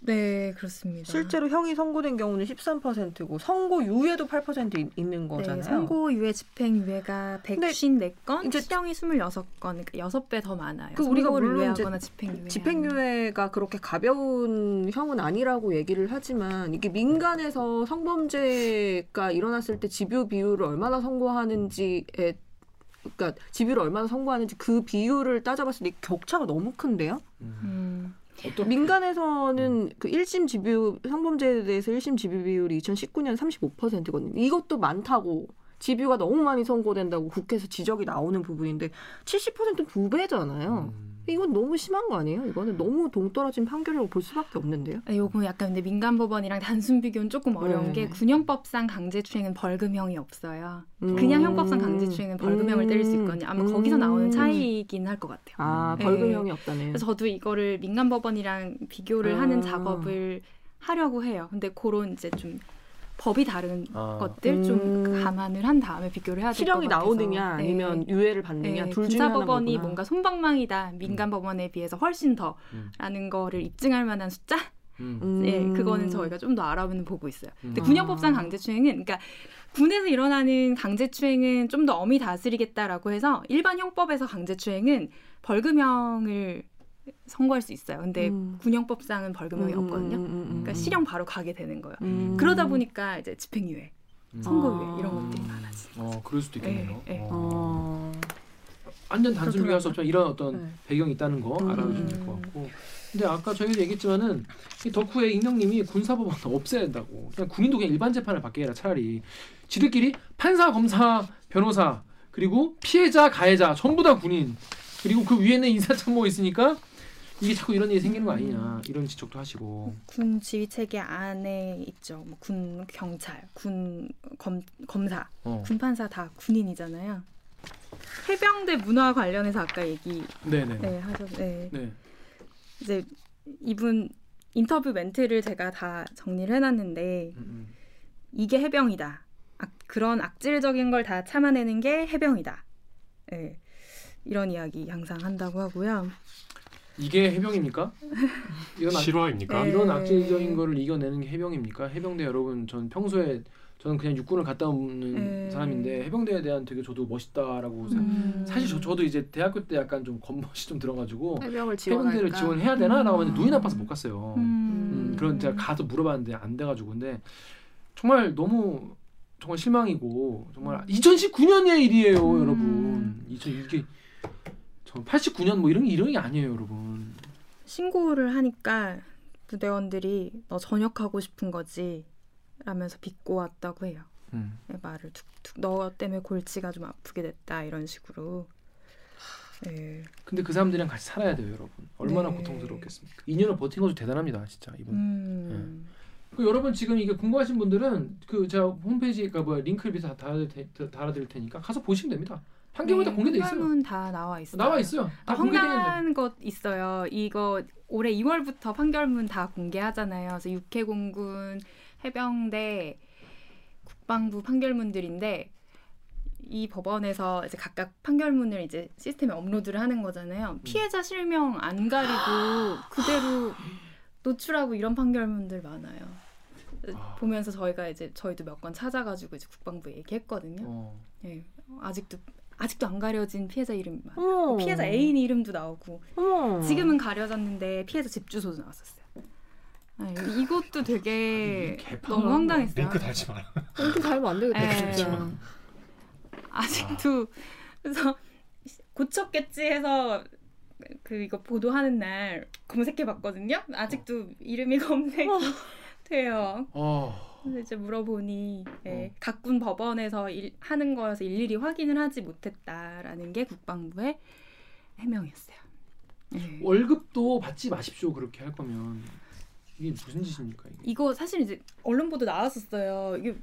네, 그렇습니다. 실제로 형이 선고된 경우는 13%고 선고 유예도 8% 있, 있는 거잖아요. 네, 선고유예 집행유예가 154건, 이제 실형이 26건, 그러니까 6배 더 많아요. 그 우리가 물론 유예하거나 집행유예. 집행유예가 그렇게 가벼운 형은 아니라고 얘기를 하지만 이게 민간에서 성범죄가 일어났을 때 집유 비율을 얼마나 선고하는지에 그러니까 집유를 얼마나 선고하는지 그 비율을 따져봤을 때 격차가 너무 큰데요. 음, 민간에서는 그 1심 집유 성범죄에 대해서 1심 집유 비율이 2019년 35%거든요. 이것도 많다고 집유가 너무 많이 선고된다고 국회에서 지적이 나오는 부분인데 70%는 두 배잖아요. 음. 이건 너무 심한 거 아니에요? 이거는 너무 동떨어진 판결이라고 볼 수밖에 없는데요. 아, 요거 약간 근데 민간 법원이랑 단순 비교는 조금 어려운 네. 게 군형법상 강제추행은 벌금형이 없어요. 음. 그냥 형법상 강제추행은 벌금형을 때릴 수 있거든요. 아마 음. 거기서 나오는 차이이긴 할 것 같아요. 아 네. 벌금형이 없다네요. 그래서 저도 이거를 민간 법원이랑 비교를 아. 하는 작업을 하려고 해요. 근데 그런 이제 좀 법이 다른 아. 것들 좀 음. 감안을 한 다음에 비교를 해야 될것 실형이 같아서. 나오느냐 네. 아니면 유예를 받느냐 네, 둘 중에 하나 군사법원이 거구나. 뭔가 손방망이다 민간 법원에 비해서 훨씬 더라는 음. 거를 입증할 만한 숫자 음. 음. 네, 그거는 저희가 좀 더 알아보는 보고 있어요. 근데 음. 군형법상 아. 강제추행은 그러니까 군에서 일어나는 강제추행은 좀 더 엄히 다스리겠다라고 해서 일반 형법에서 강제추행은 벌금형을 선고할 수 있어요. 근데 음. 군형법상은 벌금형이 음, 없거든요. 음, 음, 음, 그러니까 음. 실형 바로 가게 되는 거예요. 음. 그러다 보니까 이제 집행유예, 음. 선고유예 이런 아. 것들이 많아지. 어 그럴 수도 있겠네요. 네, 네. 어. 어. 완전 단순 비교할 수 없지만 이런 어떤 네. 배경이 있다는 거 음. 알아주시면 될 것 같고. 근데 아까 저희도 얘기했지만은 이 덕후의 익명님이 군사법원 없애야 된다고. 그냥 군인도 그냥 일반 재판을 받게 해라 차라리. 지들끼리 판사, 검사, 변호사 그리고 피해자, 가해자 전부 다 군인. 그리고 그 위에는 인사참모 있으니까 이게 자꾸 이런 일이 생기는 거 아니냐 이런 지적도 하시고. 군 지휘 체계 안에 있죠. 뭐 군 경찰, 군 검, 검사, 어. 군 판사 다 군인이잖아요. 해병대 문화 관련해서 아까 얘기 네네. 네, 하셨 네. 네. 이제 이분 인터뷰 멘트를 제가 다 정리를 해놨는데 음, 음. 이게 해병이다. 악, 그런 악질적인 걸 다 참아내는 게 해병이다. 네. 이런 이야기 항상 한다고 하고요. 이게 해병입니까? 이런 악, 실화입니까? 네. 이런 악질적인 거를 이겨내는 게 해병입니까? 해병대 여러분, 전 평소에 저는 그냥 육군을 갔다 오는 네. 사람인데 해병대에 대한 되게 저도 멋있다라고 생각. 음. 사실 저, 저도 이제 대학교 때 약간 좀 겉멋이 좀 들어가지고? 해병대를 지원해야 되나라고 음. 눈이 나빠서 못 갔어요. 음. 음. 그런 제가 가서 물어봤는데 안 돼가지고 근데 정말 너무 정말 실망이고 정말 2019년의 일이에요, 음. 여러분. 2000 이게 저 89년 뭐 이런 게 이런 게 아니에요, 여러분. 신고를 하니까 부대원들이 너 전역하고 싶은 거지 라면서 비꼬 왔다고 해요. 음. 네, 말을 툭툭 너 때문에 골치가 좀 아프게 됐다 이런 식으로. 네. 근데 그 사람들이랑 같이 살아야 돼요, 여러분. 얼마나 네. 고통스럽겠습니까? 2년을 버틴 것도 대단합니다, 진짜 이분. 음. 그 여러분 지금 이게 궁금하신 분들은 그 제가 홈페이지가 뭐야 링크를 밑에 다 달아드릴, 테, 달아드릴 테니까 가서 보시면 됩니다. 판결문 다 공개돼 있어요. 다 나와 있어요. 나와 있어요. 다 아. 황당한 것 있어요. 이거 올해 2월부터 판결문 다 공개하잖아요. 그래서 육해공군, 해병대, 국방부 판결문들인데 이 법원에서 이제 각각 판결문을 이제 시스템에 업로드를 하는 거잖아요. 피해자 실명 안 가리고 그대로 노출하고 이런 판결문들 많아요. 아. 보면서 저희가 이제 저희도 몇 건 찾아가지고 이제 국방부에 얘기했거든요. 어. 예, 아직도 아직도 안 가려진 피해자 이름. 어머. 피해자 애인 이름도 나오고 어머. 지금은 가려졌는데 피해자 집 주소도 나왔었어요. 아, 이것도 되게 너무 황당했어요. 링크 달지 마라. 이렇게 달면 안 되겠다 에. 진짜. 아직도 그래서 고쳤겠지 해서 그 이거 보도하는 날 검색해 봤거든요. 아직도 이름이 검색이 돼요. 어. 이제 물어보니 예, 각군 법원에서 일, 하는 거여서 일일이 확인을 하지 못했다라는 게 국방부의 해명이었어요. 예. 월급도 받지 마십시오. 그렇게 할 거면 이게 무슨 짓입니까 이게? 이거 사실 이제 언론 보도 나왔었어요. 이게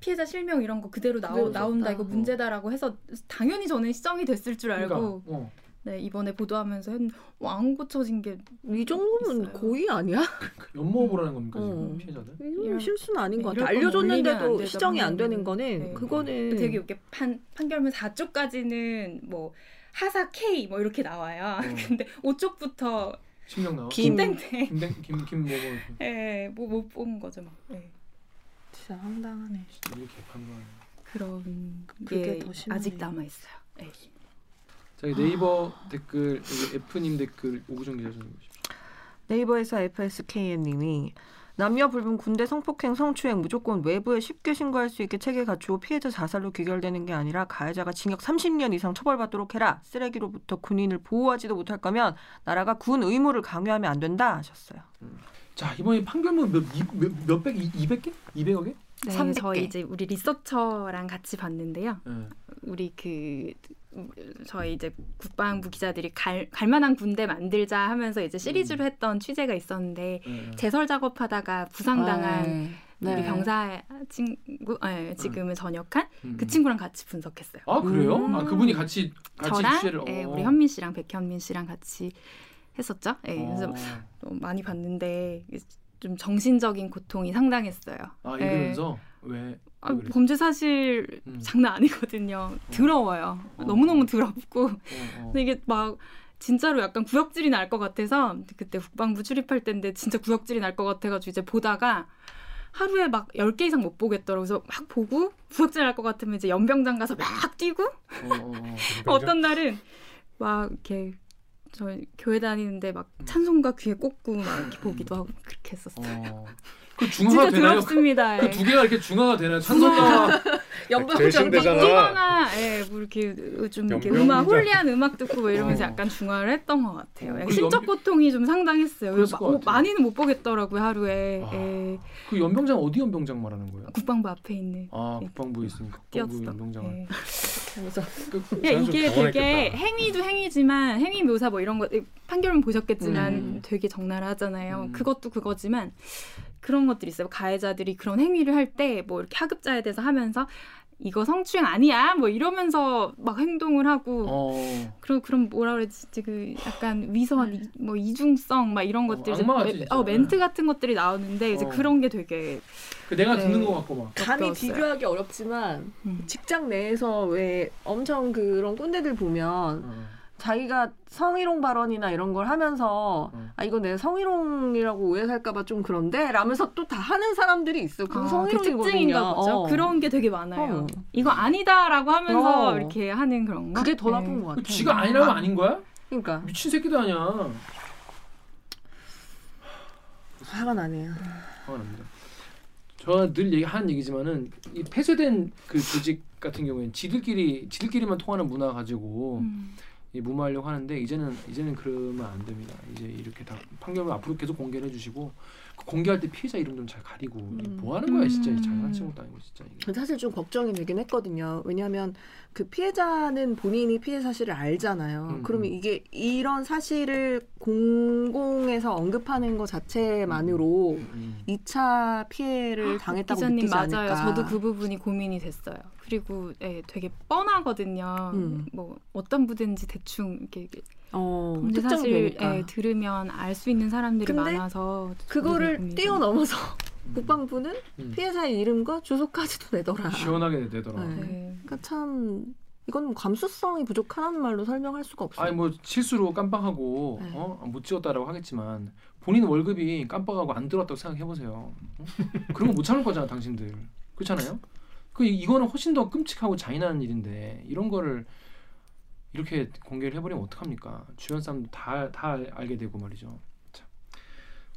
피해자 실명 이런 거 그대로 나오, 그대로 나온다. 이거 문제다라고 해서 당연히 저는 시정이 됐을 줄 알고 그러니까, 어. 네, 이번에 보도하면서 했는데 어, 안 고쳐진 게 이 정도면 있어요. 고의 아니야? 연모보라는 겁니까 어. 지금 피해자들? 이건 실수는 아닌 것 이럴 같아. 알려줬는데도 시정이 안 되는. 거는 네. 그거는 되게 이렇게 판 판결문 4쪽까지는 뭐 하사 K 뭐 이렇게 나와요. 어. 근데 5쪽부터 신명 나와. 김. 김땡땡 김땡 김김뭐 뭐. 예, 뭐못 본 거죠, 막. 예. 진짜 황당하네. 이게 개판가. 그런 그게 게. 아직 남아 있어요. 예. 저희 네이버 댓글 F님 댓글 오구정 기자 좀 보십시오. 네이버에서 FSKM님이 남녀 불문 군대 성폭행 성추행 무조건 외부에 쉽게 신고할 수 있게 체계 갖추고 피해자 자살로 귀결되는 게 아니라 가해자가 징역 30년 이상 처벌받도록 해라. 쓰레기로부터 군인을 보호하지도 못할 거면 나라가 군 의무를 강요하면 안 된다 하셨어요. 자 이번에 판결문 몇, 이- 몇 몇백 이- 200개? 200여 개? 네, 300 저희 개. 이제 우리 리서처랑 같이 봤는데요. 네. 우리 그 저희 이제 국방부 기자들이 갈, 갈 만한 군대 만들자 하면서 이제 시리즈로 했던 취재가 있었는데 네. 제설 작업하다가 부상당한 네. 우리 병사 친구 네, 지금은 전역한 음. 그 친구랑 같이 분석했어요. 아 그래요? 음. 아 그분이 같이 같이 저랑 취재를 예, 어. 우리 현민 씨랑 백현민 씨랑 같이 했었죠. 예, 그래서 어. 또 많이 봤는데 좀 정신적인 고통이 상당했어요. 아 예. 읽으면서 왜? 아? 범죄 사실 음. 장난 아니거든요. 더러워요. 어. 너무너무 더럽고 어, 어. 근데 이게 막 진짜로 약간 구역질이 날 것 같아서 그때 국방부 출입할 때인데 진짜 구역질이 날 것 같아가지고 이제 보다가 하루에 막 10개 이상 못 보겠더라고요. 그래서 막 보고 구역질 날 것 같으면 이제 연병장 가서 막 뛰고 어, 어, 어. 어떤 날은 막 이렇게 저 교회 다니는데 막 찬송가 귀에 꽂고 막 이렇게 보기도 하고 그렇게 했었어요. 어. 그 중화가 진짜 되나요? 더럽습니다. 그 두 개가 이렇게 중화가 되나요? 찬송가 대신되잖아. 중화나 예, 뭐 이렇게 좀 이렇게. 음악 홀리한 음악 듣고 뭐 이러면서 어. 약간 중화를 했던 것 같아요. 어, 그 연병- 고통이 좀 상당했어요. 마- 같아요. 많이는 못 보겠더라고요 하루에. 아. 예, 그 연병장 어디 연병장 말하는 거예요? 국방부 앞에 있는 아 예, 국방부에 있으니까 국방부 뛰었어. 연병장을. 예. 그래서 그, 그, 예, 좀 이게. 되게 행위도 행위지만 행위 묘사 뭐 이런 거 판결은 보셨겠지만 음. 되게 적나라하잖아요. 음. 그것도 그거지만 그런 것들이 있어요. 가해자들이 그런 행위를 할 때 뭐 이렇게 하급자에 대해서 하면서 이거 성추행 아니야 뭐 이러면서 막 행동을 하고 어. 그런 그런 뭐라 그러지 그 약간 위선 이- 뭐 이중성 막 이런 어, 것들 이제 악마 매-. 어, 멘트 같은 것들이 나오는데 이제 어. 그런 게 되게 그 내가 네. 듣는 것 같고 막. 감히. 비교하기 어렵지만 음. 직장 내에서 왜 엄청 그런 꼰대들 보면 어. 자기가 성희롱 발언이나 이런 걸 하면서 어. 아 이거 내 성희롱이라고 오해 살까봐 좀 그런데 라면서 또 다 하는 사람들이 있어. 그 아, 그 성희롱이거든요. 특징인가 보죠. 어. 그런 게 되게 많아요. 어. 이거 아니다라고 하면서 어. 이렇게 하는 그런 거. 그게 더 네. 나쁜 것 같아. 그 지가 아니라면 아 닌 거야? 그러니까 미친 새끼도 아니야. 화가 나네요. 화가 납니다. 저늘 얘기하는 얘기지만은 이 폐쇄된 그 조직 같은 경우에는 지들끼리 지들끼리만 통하는 문화 가지고 음. 이 무마하려고 하는데 이제는 이제는 그러면 안 됩니다. 이제 이렇게 다 판결을 앞으로 계속 공개를 해주시고 그 공개할 때 피해자 이름 좀 잘 가리고 이게 뭐 하는 거야 진짜 이 음. 장난치는 것도 아니고 진짜 이게. 사실 좀 걱정이 되긴 했거든요. 왜냐하면 그 피해자는 본인이 피해 사실을 알잖아요. 음, 그러면 음. 이게 이런 사실을 공공에서 언급하는 것 자체만으로 음. 2차 피해를 당했다고 기자님 느끼지 맞아요. 않을까. 저도 그 부분이 고민이 됐어요. 그리고 예, 되게 뻔하거든요. 음. 뭐 어떤 부든지 대충 이렇게 어, 범죄 사실. 예, 들으면 알 수 있는 사람들이 근데 많아서 그거를 뛰어넘어서 국방부는 음. 피해자의 이름과 주소까지도 내더라. 시원하게 되더라. 네. 네. 그러니까 참 이건 뭐 감수성이 부족하다는 말로 설명할 수가 없어요. 아니 뭐 실수로 깜빡하고 네. 어? 못 찍었다라고 하겠지만 본인 월급이 깜빡하고 안 들어왔다고 생각해 보세요. 어? 그런 거 못 참을 거잖아 당신들. 그렇잖아요. 그 이- 이거는 훨씬 더 끔찍하고 잔인한 일인데 이런 거를 이렇게 공개를 해버리면 어떡합니까? 주변 사람도 다 다 알게 되고 말이죠.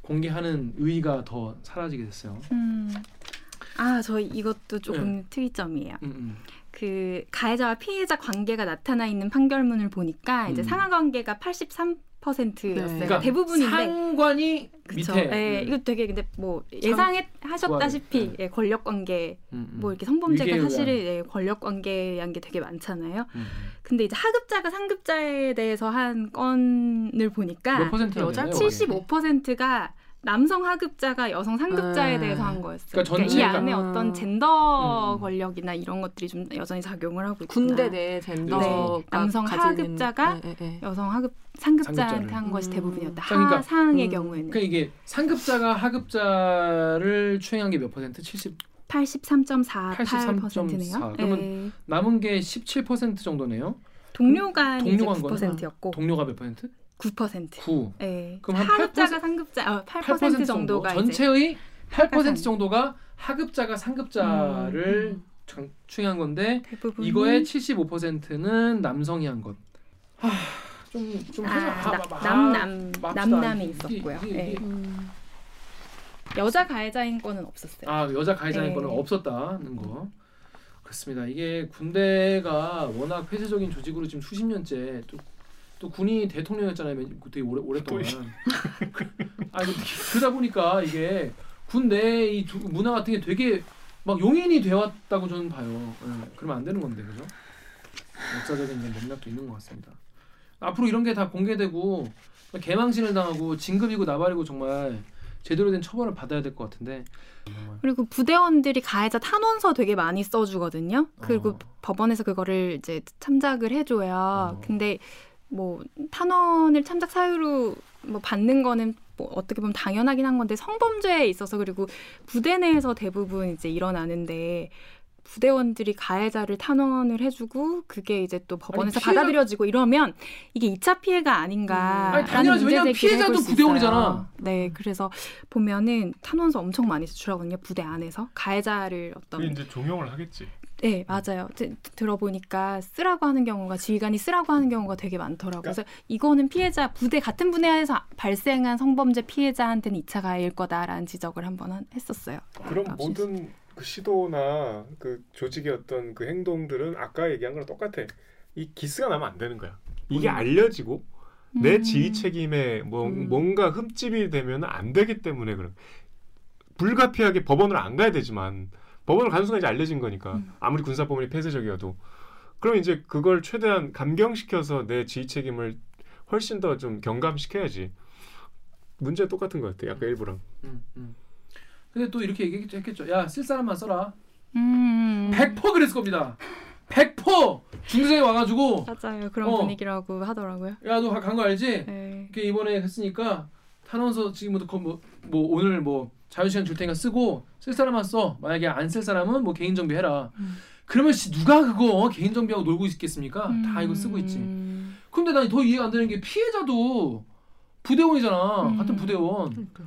참. 공개하는 의의가 더 사라지게 됐어요. 음. 아, 저 이것도 조금 네. 특이점이에요. 음, 음. 그 가해자와 피해자 관계가 나타나 있는 판결문을 보니까 이제 음. 상하 관계가 83% 였어요. 네. 그러니까 대부분인데 상관이 그쵸. 밑에. 예, 음. 이거 되게 근데 뭐 예상하셨다시피 구하게. 예, 권력 관계 음, 음. 뭐 이렇게 성범죄가 사실은 예, 권력 관계한 게 되게 많잖아요. 음, 음. 근데 이제 하급자가 상급자에 대해서 한 건을 보니까 여자 되나요? 75%가 남성 하급자가 여성 상급자에 아. 대해서 한 거였어요. 그러니까 그러니까 이 전체가- 안에 어떤 젠더 음. 권력이나 이런 것들이 좀 여전히 작용을 하고 있구나. 군대 내 젠더가 네, 남성 하급자가 네, 네, 네. 여성 하급 상급자한테 상급자를. 한 것이 음. 대부분이었다. 자, 그러니까- 하상의 음. 경우에는 그러니까 이게 상급자가 하급자를 추행한 게 몇 퍼센트? 70 83.48%네요. 그러면 남은 게 17% 정도네요. 동료가 동료가 한 거는? 9%였고 동료가 몇 퍼센트? 9%. 9. 예. 그럼 한 하급자가 상급자 어, 8%, 정도가 이제 전체의 8% 하급자. 정도가 하급자가 상급자를 음, 장- 추행한 건데 대부분 이거의 75%는 남성이 한 것. 하, 좀좀 아, 아, 아, 남남. 남남이 있었고요. 이게- 예. 이게- 음. 여자 가해자인 거는 없었어요. 아 여자 가해자인 네. 거는 없었다는 거 그렇습니다. 이게 군대가 워낙 폐쇄적인 조직으로 지금 수십 년째 또, 또 군이 대통령이었잖아요. 매- 되게 오래 오랫동안. 아 그러다 보니까 이게 군내 이 두- 문화 같은 게 되게 막 용인이 되었다고 저는 봐요. 예, 그러면 안 되는 건데 그죠? 역사적인 맥락도 있는 것 같습니다. 앞으로 이런 게 다 공개되고 개망신을 당하고 진급이고 나발이고 정말 제대로 된 처벌을 받아야 될 것 같은데. 그리고 부대원들이 가해자 탄원서 되게 많이 써주거든요. 그리고 어. 법원에서 그거를 이제 참작을 해줘요. 어. 근데 뭐 탄원을 참작 사유로 뭐 받는 거는 뭐 어떻게 보면 당연하긴 한 건데 성범죄에 있어서 그리고 부대 내에서 대부분 이제 일어나는데 부대원들이 가해자를 탄원을 해주고 그게 이제 또 법원에서 피해자- 받아들여지고 이러면 이게 2차 피해가 아닌가. 아니, 당연하지. 왜냐면 피해자도 부대원이잖아. 네, 그래서 보면은 탄원서 엄청 많이 제출하거든요. 부대 안에서 가해자를 어떤 이제 종용을 하겠지. 네, 맞아요. 드- 들어보니까 쓰라고 하는 경우가 지휘관이 쓰라고 하는 경우가 되게 많더라고요. 그러니까 그래서 이거는 피해자 부대 같은 부대에서 발생한 성범죄 피해자한테는 2차 가해일 거다라는 지적을 한번 한- 했었어요. 그럼 아, 모든 그 시도나 그 조직의 어떤 그 행동들은 아까 얘기한 거랑 똑같아. 이 기스가 나면 안 되는 거야. 이게 음. 알려지고 내 음. 지휘 책임에 뭐 음. 뭔가 흠집이 되면 안 되기 때문에 그런 불가피하게 법원으로 안 가야 되지만 법원을 가는 순간 이제 알려진 거니까 음. 아무리 군사법원이 폐쇄적이어도 그럼 이제 그걸 최대한 감경시켜서 내 지휘 책임을 훨씬 더 좀 경감시켜야지. 문제 똑같은 것 같아. 아까 일부랑. 음, 음. 근데 또 이렇게 얘기했겠죠. 야, 쓸 사람만 써라. 음. 100% 그랬을 겁니다. 100% 중생에 와가지고 맞아요. 그런 어. 분위기라고 하더라고요. 야, 너 간 거 알지? 네. 이렇게 이번에 했으니까 탄원서 지금부터 뭐, 뭐 오늘 뭐 자유시간 줄 테니까 쓰고 쓸 사람만 써. 만약에 안 쓸 사람은 뭐 개인 정비 해라. 음. 그러면 씨 누가 그거 개인 정비하고 놀고 있겠습니까? 다 이거 쓰고 있지. 음. 근데 난 더 이해가 안 되는 게 피해자도 부대원이잖아. 음. 같은 부대원. 그러니까.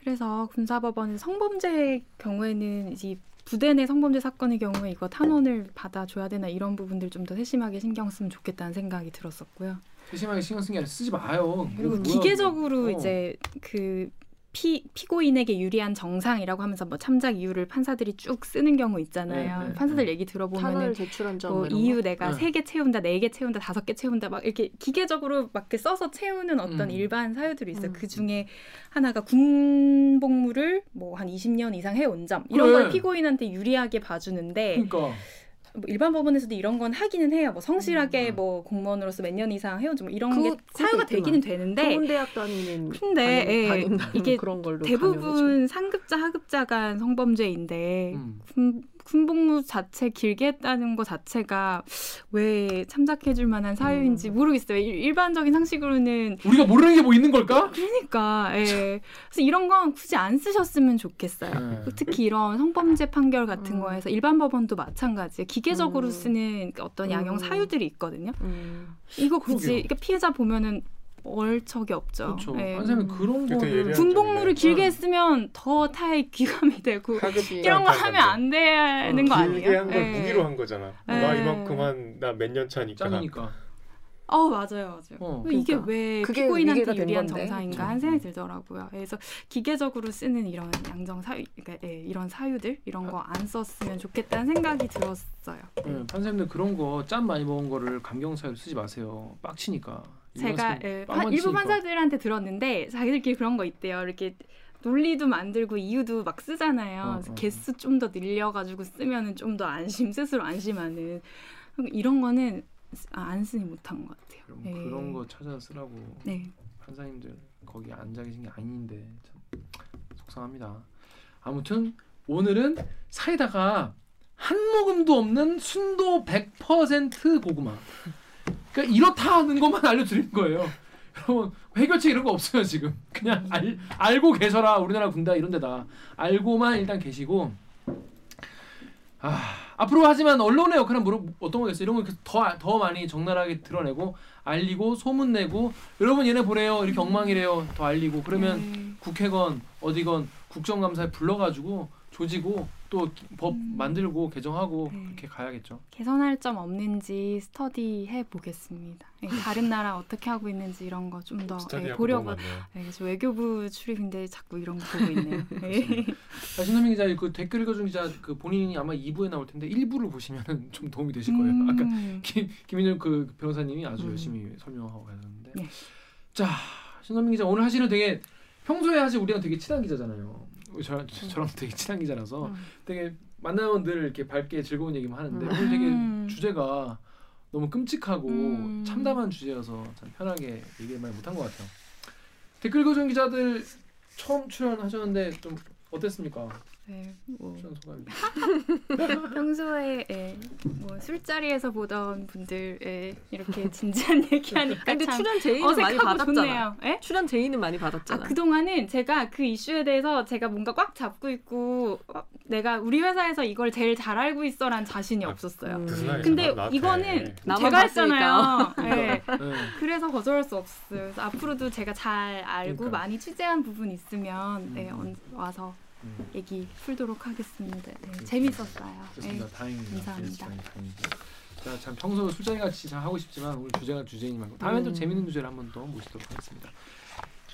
그래서 군사법원은 성범죄 경우에는 이제 부대 내 성범죄 사건의 경우에 이거 탄원을 받아줘야 되나 이런 부분들 좀 더 세심하게 신경 쓰면 좋겠다는 생각이 들었었고요. 세심하게 신경 쓴 게 아니라 쓰지 마요. 그리고 뭐, 뭐야, 기계적으로 어. 이제 그 피, 피고인에게 유리한 정상이라고 하면서 뭐 참작 이유를 판사들이 쭉 쓰는 경우 있잖아요. 네, 네, 판사들 네. 얘기 들어보면은 뭐 이런 이유 거? 내가 네. 세개 채운다, 네 개 채운다, 다섯 개 채운다 막 이렇게 기계적으로 막 이렇게 써서 채우는 어떤 음. 일반 사유들이 있어요. 음. 그 중에 하나가 군복무를 뭐 한 20년 이상 해온 점 이런. 걸 피고인한테 유리하게 봐주는데 그러니까 뭐 일반 법원에서도 이런 건 하기는 해요. 뭐 성실하게 음. 뭐 공무원으로서 몇 년 이상 해온 점뭐 이런 그거- 게 사유가. 되기는 되는데 좋은 대학 다니는 근데, 예, 다닌, 다닌 이게 그런 걸로 대부분 상급자 하급자 간 성범죄인데 음. 군, 군복무 자체 길게 했다는 거 자체가 왜 참작해줄 만한 사유인지 음. 모르겠어요. 일, 일반적인 상식으로는 우리가 모르는 게 뭐 있는 걸까? 그러니까 예. 그래서 이런 건 굳이 안 쓰셨으면 좋겠어요. 네. 특히 이런 성범죄 판결 같은 음. 거에서 일반 법원도 마찬가지예요. 기계적으로 음. 쓰는 어떤 양형 음. 사유들이 있거든요. 음. 이거 굳이. 그러니까 피해자 보면은 얼척이 없죠. 그렇죠. 예. 판사님 그런 거를 예리한 군복무를 길게 어. 했으면 더 타의 귀감이 되고. 이런 거 하면 안 되는 거 아니에요? 길게 한걸 예. 무기로 한 거잖아. 예. 나 이만큼 한 나 몇 년 차니까. 짱이니까. 어 맞아요, 맞아요. 어. 이게 그러니까. 왜 그게 피고인한테 유리한 건데. 정상인가 한 생각이 들더라고요. 그래서 기계적으로 쓰는 이런 양정 사유, 그러니까 예, 이런 사유들 이런 거 안 썼으면 좋겠다는 생각이 들었어요. 네, 판사님들 그런 거 짠 많이 먹은 거를 감경 사유 쓰지 마세요. 빡치니까. 제가 예, 일부. 판사들한테 들었는데 자기들끼리 그런 거 있대요. 이렇게 논리도 만들고 이유도 막 쓰잖아요. 어, 그래서 어, 개수 좀 더 늘려가지고 쓰면은 좀 더 안심 스스로 안심하는 이런 거는 아, 안 쓰니 못한 것 같아요. 그럼 예. 그런 거 찾아 쓰라고 네. 판사님들 거기 앉아 계신 게 아닌데 참 속상합니다. 아무튼 오늘은 사이다가 한 모금도 없는 순도 100% 고구마. 그러니까 이렇다는 것만 알려드린 거예요. 여러분 해결책 이런 거 없어요 지금. 그냥 알, 알고 계셔라 우리나라 군대 이런 데다 알고만 일단 계시고. 아 앞으로 하지만 언론의 역할은 물어 어떤 거겠어요? 이런 거더더 더 많이 적나라하게 드러내고 알리고 소문 내고 여러분 얘네 보래요 이렇게 엉망이래요 더 알리고 그러면 네. 국회건 어디건 국정감사에 불러가지고 조지고 또법 음. 만들고 개정하고 네. 그렇게 가야겠죠. 개선할 점 없는지 스터디 해 보겠습니다. 예, 다른 나라 어떻게 하고 있는지 이런 거 좀더 스터디하고 보려고. 많네요. 예, 저 외교부 출입인데 자꾸 이런 거 보고 있네요. 예. 아, 신선민 기자 그 댓글 읽어준 기자 그 본인이 아마 2부에 나올 텐데 1부를 보시면은 좀 도움이 되실 거예요. 아까 음. 김 김인영 그 변호사님이 아주 음. 열심히 설명하고 가셨는데. 네. 자 신선민 기자 오늘 하시는 되게 평소에 사실 우리랑 되게 친한 기자잖아요. 저, 저랑 되게 친한 기자라서 음. 되게 만나면 늘 이렇게 밝게 즐거운 얘기만 하는데 음. 오늘 되게 음. 주제가 너무 끔찍하고 음. 참담한 주제여서 참 편하게 얘기를 많이 못한 것 같아요. 댓글 읽어준 기자들 처음 출연하셨는데 좀 어땠습니까? 네, 뭐. 평소에 예, 뭐 술자리에서 보던 분들 예, 이렇게 진지한 얘기하니까 근데 참 출연 제의는 많이 어색하고 받았잖아. 좋네요. 예? 출연 제의는 많이 아, 받았잖아. 그동안은 제가 그 이슈에 대해서 제가 뭔가 꽉 잡고 있고 어, 내가 우리 회사에서 이걸 제일 잘 알고 있어란 자신이 아, 없었어요. 음. 그 근데 나- 이거는 나만 제가 했잖아요. 네. 네. 그래서 거절할 수 없어요. 앞으로도 제가 잘 알고 그러니까. 많이 취재한 부분 있으면 네, 음. 언- 와서 음, 얘기 풀도록 하겠습니다. 네. 재밌었어요. 좋습니다. 네. 다행입니다. 감사합니다. 네, 다행입니다. 자, 참 평소 술자리 같이 잘 하고 싶지만 오늘 주제가 주제인 만큼 다음에 또 음. 재밌는 주제를 한 번 더 모시도록 하겠습니다.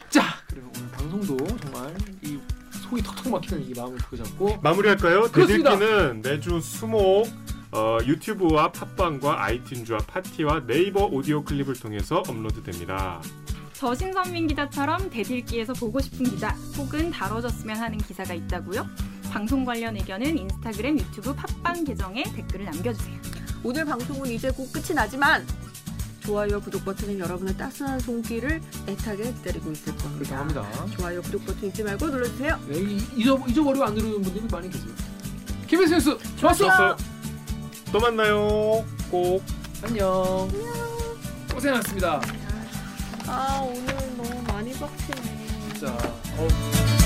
자, 그리고 오늘 방송도 정말 이 속이 턱턱 막히는 이 마음을 부여잡고 마무리할까요? 대들기는 매주 수목 어, 유튜브와 팟빵과 아이튠즈와 파티와 네이버 오디오 클립을 통해서 업로드됩니다. 저 신선민 기자처럼 대들기에서 보고 싶은 기자 혹은 다뤄졌으면 하는 기사가 있다고요? 방송 관련 의견은 인스타그램, 유튜브, 팟빵 계정에 댓글을 남겨주세요. 오늘 방송은 이제 곧 끝이 나지만 좋아요와 구독 버튼은 여러분의 따스한 손길을 애타게 기다리고 있을 겁니다. 합니다. 좋아요, 구독 버튼 잊지 말고 눌러주세요. 네, 이- 잊어 잊어버리고 안 누르는 분들이 많이 계세요. KBS 뉴스 좋았어. 또 만나요. 꼭. 안녕. 고생하셨습니다. 아 오늘 너무 많이 빡치네. 진짜. 어,